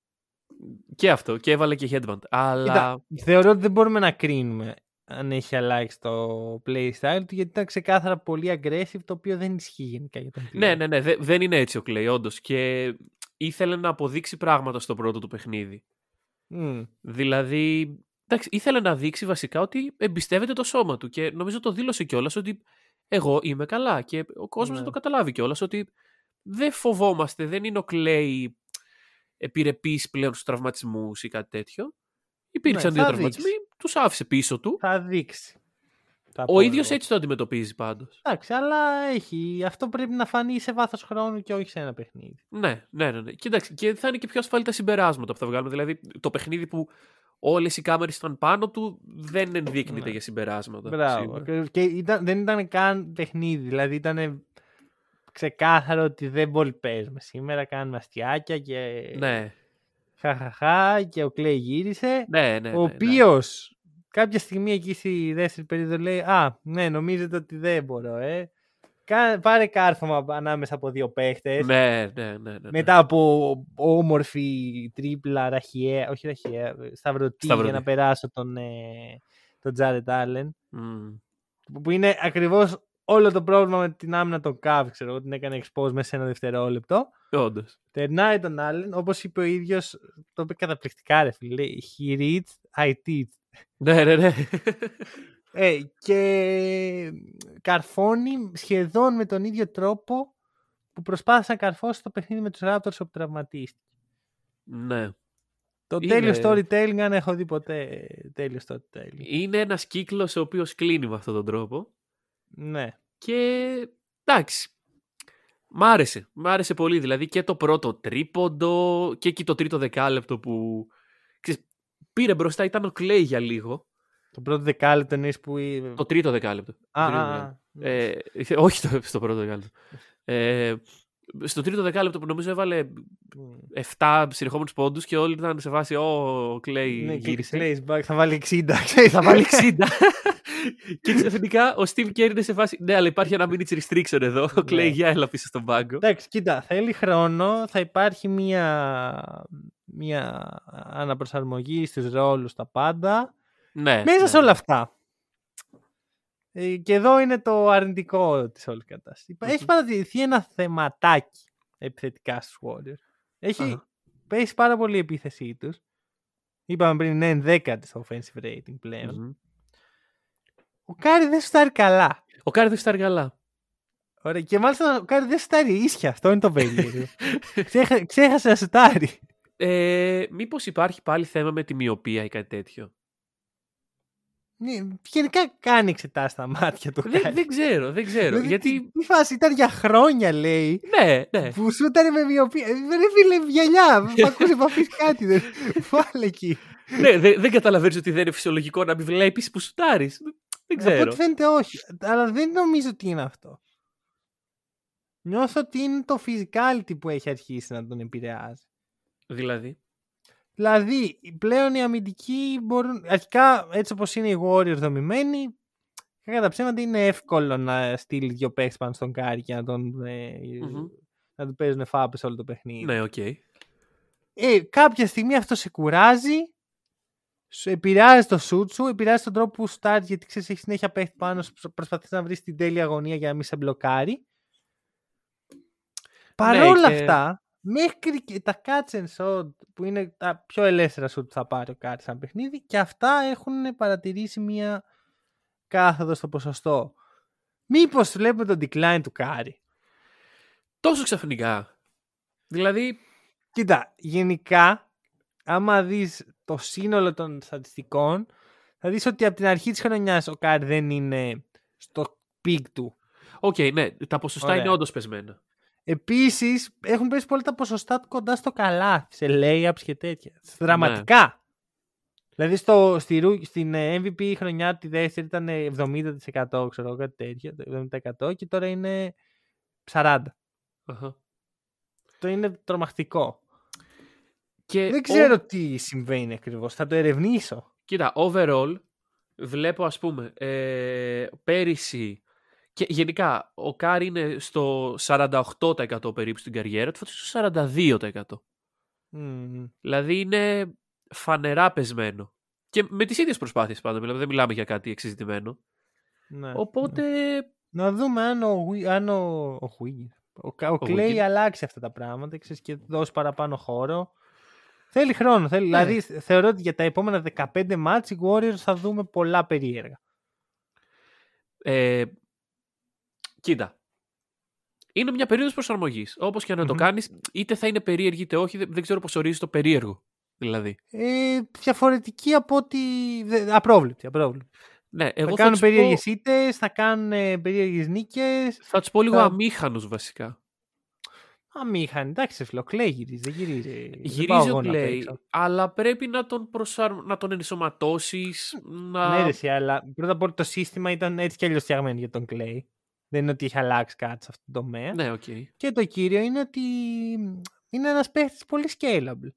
Και αυτό. Και έβαλε και headband. Αλλά... Κοίτα, θεωρώ ότι δεν μπορούμε να κρίνουμε αν έχει αλλάξει το playstyle του, γιατί ήταν ξεκάθαρα πολύ aggressive, το οποίο δεν ισχύει γενικά για τον Clay. Ναι, ναι, ναι. δε- δεν είναι έτσι ο Clay, όντως. Και ήθελε να αποδείξει πράγματα στο πρώτο του παιχνίδι. Μμ. Δηλαδή, εντάξει, ήθελε να δείξει βασικά ότι εμπιστεύεται το σώμα του και νομίζω το δήλωσε κιόλας ότι εγώ είμαι καλά και ο κόσμος Ναι. να το καταλάβει κιόλας ότι δεν φοβόμαστε, δεν είναι ο Κλέη επιρρεπής πλέον στους τραυματισμούς ή κάτι τέτοιο. Υπήρξαν Ναι, δύο θα τραυματισμοί, τους άφησε πίσω του. Θα δείξει. Θα Ο πω ίδιος εγώ. έτσι το αντιμετωπίζει πάντως. Εντάξει, αλλά έχει. Αυτό πρέπει να φανεί σε βάθος χρόνου και όχι σε ένα παιχνίδι. Ναι, ναι, ναι. ναι. Και, εντάξει, και θα είναι και πιο ασφαλή τα συμπεράσματα που θα βγάλουμε. Δηλαδή, το παιχνίδι που όλες οι κάμερες ήταν πάνω του δεν ενδείκνυται Ναι. για συμπεράσματα. Μπράβο. σίγουρα. Και- Και ήταν, δεν ήταν καν παιχνίδι. Δηλαδή ήταν ξεκάθαρο ότι δεν πολύ παίζουμε. Σήμερα κάνουμε αστιάκια και Ναι, χαχαχά και ο Κλέη γύρισε. ναι, ναι. ο ναι, ναι. οποίος κάποια στιγμή εκεί στη δεύτερη περίοδο λέει Α, ναι, νομίζετε ότι δεν μπορώ, ε. Κα- Πάρε κάρφωμα ανάμεσα από δύο παίχτες. Ναι, ναι, ναι, ναι, ναι. Μετά από όμορφη τρίπλα ραχιαία, όχι ραχιαία, σταυρωτή, Σταυρωτή. για να περάσω τον, ε, τον Τζάρετ Άλεν. Μμ. Που είναι ακριβώς όλο το πρόβλημα με την άμυνα των Cavs, ξέρω εγώ, την έκανε expose μέσα σε ένα δευτερόλεπτο. Όντως. Τερνάει τον Άλεν, όπως είπε ο ίδιος, το είπε καταπληκτικά ρε φίλε, λέει, he reads, I teach. Ναι, ναι, ναι. Ε, και καρφώνει σχεδόν με τον ίδιο τρόπο που προσπάθησε να καρφώσει το παιχνίδι με τους Raptors όπου τραυματίστηκε. ναι. Το Είναι- τέλειο storytelling, αν έχω δει ποτέ τέλειο storytelling. Είναι ένας κύκλος ο οποίος κλείνει με αυτόν τον τρόπο. Ναι. Και εντάξει. Μ' άρεσε. Μ' άρεσε πολύ. Δηλαδή και το πρώτο τρίποντο και εκεί το τρίτο δεκάλεπτο που. Ξέρεις, πήρε μπροστά, ήταν ο Κλέη για λίγο. Το πρώτο δεκάλεπτο εννοείς που... Το τρίτο δεκάλεπτο. Α, Το τρίτο α, δεκάλεπτο. α. Ε, όχι το, στο πρώτο δεκάλεπτο. Ε, στο τρίτο δεκάλεπτο που νομίζω έβαλε 7 συνεχόμενους πόντους και όλοι ήταν σε φάση ο Κλέη Ναι, και γύρισε. Clays back, θα βάλει 60. ξέρεις, Θα βάλει 60. και ξαφνικά ο Steve Kerr είναι σε φάση. Ναι, αλλά υπάρχει ένα minutes restriction εδώ. Ο Κλέη Ναι. για έλα πίσω στον πάγκο. Εντάξει, κοίτα, θέλει χρόνο, θα υπάρχει μια, μια αναπροσαρμογή στους ρόλους, τα πάντα. Ναι. Μέσα ναι. σε όλα αυτά. Ε, και εδώ είναι το αρνητικό της όλης κατάστασης. Μμμ. Έχεις παρατηρηθεί ένα θεματάκι επιθετικά στους Warriors. Έχει Αχα. πέσει πάρα πολύ η επίθεσή τους. Είπαμε πριν είναι ενδέκατη στο offensive rating πλέον. Μμμ. Ο Κάρι δεν σουτάρει καλά. Ο Κάρι δεν σουτάρει καλά. Ωραία. Και μάλιστα ο Κάρι δεν σουτάρει ίσια. Αυτό είναι το περίεργο. Ξέχα, ξέχασε να σουτάρει. Ε, Μήπως υπάρχει πάλι θέμα με τη μοιοπία ή κάτι τέτοιο; Ναι, Γενικά κάνει εξετάσει στα μάτια του. δεν, Κάρι. δεν ξέρω, δεν ξέρω. Δηλαδή, γιατί. τι- Τι φάση ήταν για χρόνια, λέει. Ναι, ναι. Που σούταρε με μοιοπία. Ε, Ρε φίλε, βιαλιά. Μ' ακούσες να πεις κάτι. Δεν... Βάλε εκεί. ναι δεν, δεν καταλαβαίνεις ότι δεν είναι φυσιολογικό να μην βλέπεις που σουτάρει. Δεν Από ξέρω. ό,τι φαίνεται όχι. Αλλά δεν νομίζω ότι είναι αυτό. Νιώθω ότι είναι το physicality που έχει αρχίσει να τον επηρεάζει. Δηλαδή; Δηλαδή, πλέον οι αμυντικοί μπορούν. Αρχικά, έτσι όπως είναι οι Warriors δομημένοι, κατά ψέματα είναι εύκολο να στείλει δύο παίχτες πάνω στον Κάρι και να τον. Ε, Μμμ. να του παίζουν φάπες όλο το παιχνίδι. Ναι, οκ. Ε, κάποια στιγμή αυτό σε κουράζει, σου επηρεάζει το σουτ σου, επηρεάζει τον τρόπο που σουτάρει, γιατί ξέρεις, έχει συνέχεια παίχτη πάνω, σου, προσπαθείς να βρεις την τέλεια γωνία για να μην σε μπλοκάρει. Παρ' όλα και- αυτά, μέχρι και τα catch and shoot, που είναι τα πιο ελεύθερα σουτ που θα πάρει ο Κάρι σαν παιχνίδι, και αυτά έχουν παρατηρήσει μία κάθοδο στο ποσοστό. Μήπως βλέπουμε τον decline του Κάρι. Τόσο ξαφνικά. Δηλαδή. Κοίτα, γενικά, άμα δεις το σύνολο των στατιστικών, θα δεις ότι από την αρχή της χρονιάς ο Κάρι δεν είναι στο peak του. Οκ, ναι, τα ποσοστά Ωραία. είναι όντως πεσμένα. Επίσης, έχουν πέσει πολύ τα ποσοστά του κοντά στο καλά, σε layups και τέτοια. Δραματικά. Δηλαδή στο, στη, ρου- στην ε, MVP χρονιά τη δεύτερη ήταν 70% ξέρω κάτι τέτοιο, το 70% και τώρα είναι 40%. Αχα. Το είναι τρομακτικό. Και Δεν ο- ξέρω τι συμβαίνει ακριβώς, θα το ερευνήσω. Κοίτα, overall βλέπω ας πούμε ε, πέρυσι και γενικά ο Κάρι είναι στο 48% περίπου στην καριέρα του, φέτος στο 42%. Μμμ. Δηλαδή είναι φανερά πεσμένο. Και με τις ίδιες προσπάθειες πάντα, δηλαδή δεν μιλάμε για κάτι εξεζητημένο. Ναι. Οπότε, Να δούμε αν ο, Γουι- αν ο, ο, Wiggins- ο, Κα- ο Clay Wiggins. αλλάξει αυτά τα πράγματα ξέρεις, και δώσει παραπάνω χώρο. Θέλει χρόνο. Θέλει, Ναι. Δηλαδή θεωρώ ότι για τα επόμενα 15 μάτς οι Warriors θα δούμε πολλά περίεργα. ε, κοίτα, είναι μια περίοδος προσαρμογής. Όπως και να το Μμμ. κάνεις, είτε θα είναι περίεργη είτε όχι, δεν, δεν ξέρω πώς ορίζεις το περίεργο. Δηλαδή. Ε, διαφορετική από ότι... δε- Απρόβλεπτη. απρόβλεπτη. Ναι, εγώ θα θα, κάνουν τους πω- περίεργες ήττες, θα κάνουν ε, περίεργες νίκες. θα τους πω λίγο θα- αμήχανους βασικά. Αμήχανη. Εντάξει, ρε φίλε, ο Clay γυρίζει. Δεν γυρίζει. δεν πάω Γυρίζει εγώ ο να Clay, παίξω. αλλά πρέπει να τον, προσαρ... να τον ενσωματώσεις, να... Ναι, ρε, εσύ, αλλά πρώτα απ' όλο το σύστημα ήταν έτσι κι αλλιώς φτιαγμένο για τον Clay. Δεν είναι ότι έχει αλλάξει κάτι σε αυτό το τομέα. ναι, οκ. Και το κύριο είναι ότι είναι ένας παίχτης πολύ scalable.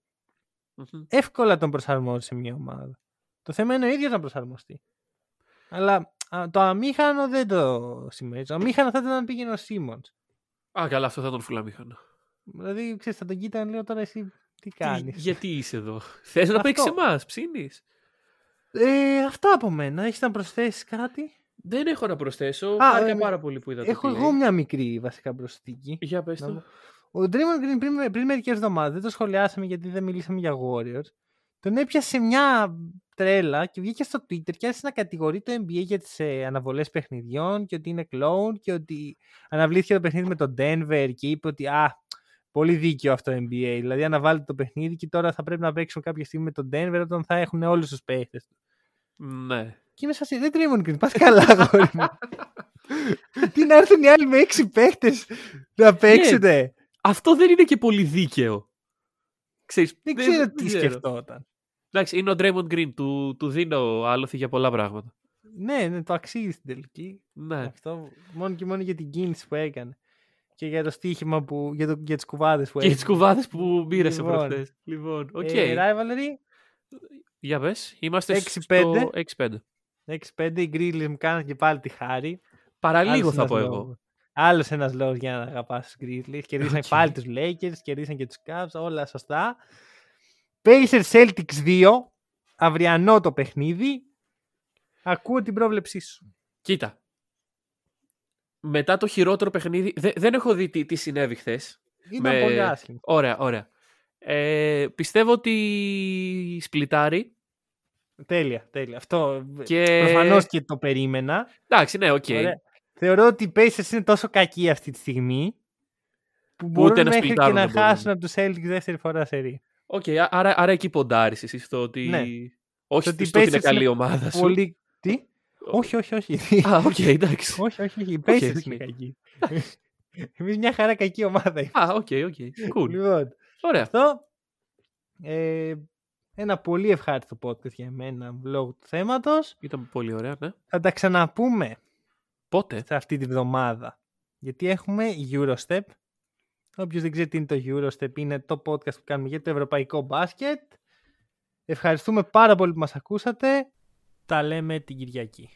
Μμμ. Εύκολα τον προσαρμόζεις σε μια ομάδα. Το θέμα είναι ο ίδιος να προσαρμοστεί. Αλλά α, το αμήχανο δεν το σημαίνει. Το αμήχανο θα ήταν να πήγαινε ο Σίμονς. Α, καλά, αυτό θα τον φουλαμήχανα. Δηλαδή, ξέρεις, θα τον κοίτανε λέω τώρα εσύ τι Τι- κάνεις; γιατί είσαι εδώ; Θες να Αυτό. παίξεις εμάς, ψήνεις. Ε, αυτά από μένα. Έχεις να προσθέσεις κάτι; Δεν έχω να προσθέσω. Α, Χάρηκα ε, πάρα πολύ που είδα το Έχω τι εγώ λέει. μια μικρή βασικά προσθήκη. Για πες Να το. μου- Ο Draymond Green πριν, πριν μερικές εβδομάδες, δεν το σχολιάσαμε γιατί δεν μιλήσαμε για Warriors. Τον έπιασε μια τρέλα και βγήκε στο Twitter και άρχισε να κατηγορεί το NBA για τις ε, αναβολές παιχνιδιών και ότι είναι clone και ότι αναβλήθηκε το παιχνίδι με τον Denver και είπε ότι α, πολύ δίκαιο αυτό το NBA. Δηλαδή αναβάλλεται το παιχνίδι και τώρα θα πρέπει να παίξουν κάποια στιγμή με τον Denver όταν θα έχουν όλους τους παίχτε. Ναι. Και είμαι σα δεν Draymond Green, πας καλά, αγόρι μου. Τι να έρθουν οι άλλοι με έξι παίχτες να παίξετε; Αυτό δεν είναι και πολύ δίκαιο. Ξέρεις, Δεν ξέρω τι σκεφτόταν. Εντάξει, είναι ο Draymond Green. Του, του δίνω άλοθη για πολλά πράγματα. Ναι, ναι, το αξίζει στην τελική. Ναι. Αυτό μόνο και μόνο για την κίνηση που έκανε. Και για το στοίχημα που. για, το, για τις κουβάδες που Και έκανε. τι κουβάδες που μοίρασε Λοιπόν. προχθές. Λοιπόν, οκ. Ε, rivalry Για πες. Είμαστε 6-5. στο 6-5. 6-5. Οι Grizzlies μου κάναν και πάλι τη χάρη. Παραλίγο Άλλος θα ένας πω εγώ. λόγος. Άλλος ένας λόγος για να αγαπάς τους Grizzlies. Κερδίσαν Οκ. πάλι τους Lakers, κερδίσαν και τους Cavs, όλα σωστά. Pacers Celtics 2. Αυριανό το παιχνίδι. Ακούω την πρόβλεψή σου. Κοίτα. Μετά το χειρότερο παιχνίδι. δε- δεν έχω δει τι, τι συνέβη χθες. Ήταν Με- πολύ άσχημο. Ωραία, ωραία. Ε, πιστεύω ότι σπλιτάρει. Τέλεια, τέλεια. Αυτό Και... προφανώς και το περίμενα. Εντάξει, ναι, οκ. Ωραία. Θεωρώ ότι οι Pacers είναι τόσο κακοί αυτή τη στιγμή που μπορούν ούτε να μέχρι και σπλιτάρουν να δεν μπορούν. χάσουν από τους Celtics δεύτερη φορά σε ρί. Οκ, α- άρα, άρα εκεί ποντάρεις εσύ στο ότι... Ναι. Όχι Το ότι οι στο ότι είναι Pacers καλή είναι ομάδα σου. Πολύ... Τι; όχι, όχι, όχι. Α, οκ, εντάξει. όχι, όχι, όχι. Οι Οκ, Pacers οκ. είναι κακοί. Εμείς μια χαρά κακή ομάδα είμαστε. Α, οκ, οκ. Cool. Λοιπόν, Ωραία. αυτό ε, ένα πολύ ευχάριστο podcast για μένα λόγω του θέματος. Ήταν πολύ ωραία, ναι. Θα τα ξαναπούμε Πότε; σε αυτή τη βδομάδα. Γιατί έχουμε Eurostep. Όποιος δεν ξέρει τι είναι το Eurostep, είναι το podcast που κάνουμε για το ευρωπαϊκό μπάσκετ. Ευχαριστούμε πάρα πολύ που μας ακούσατε. Τα λέμε την Κυριακή.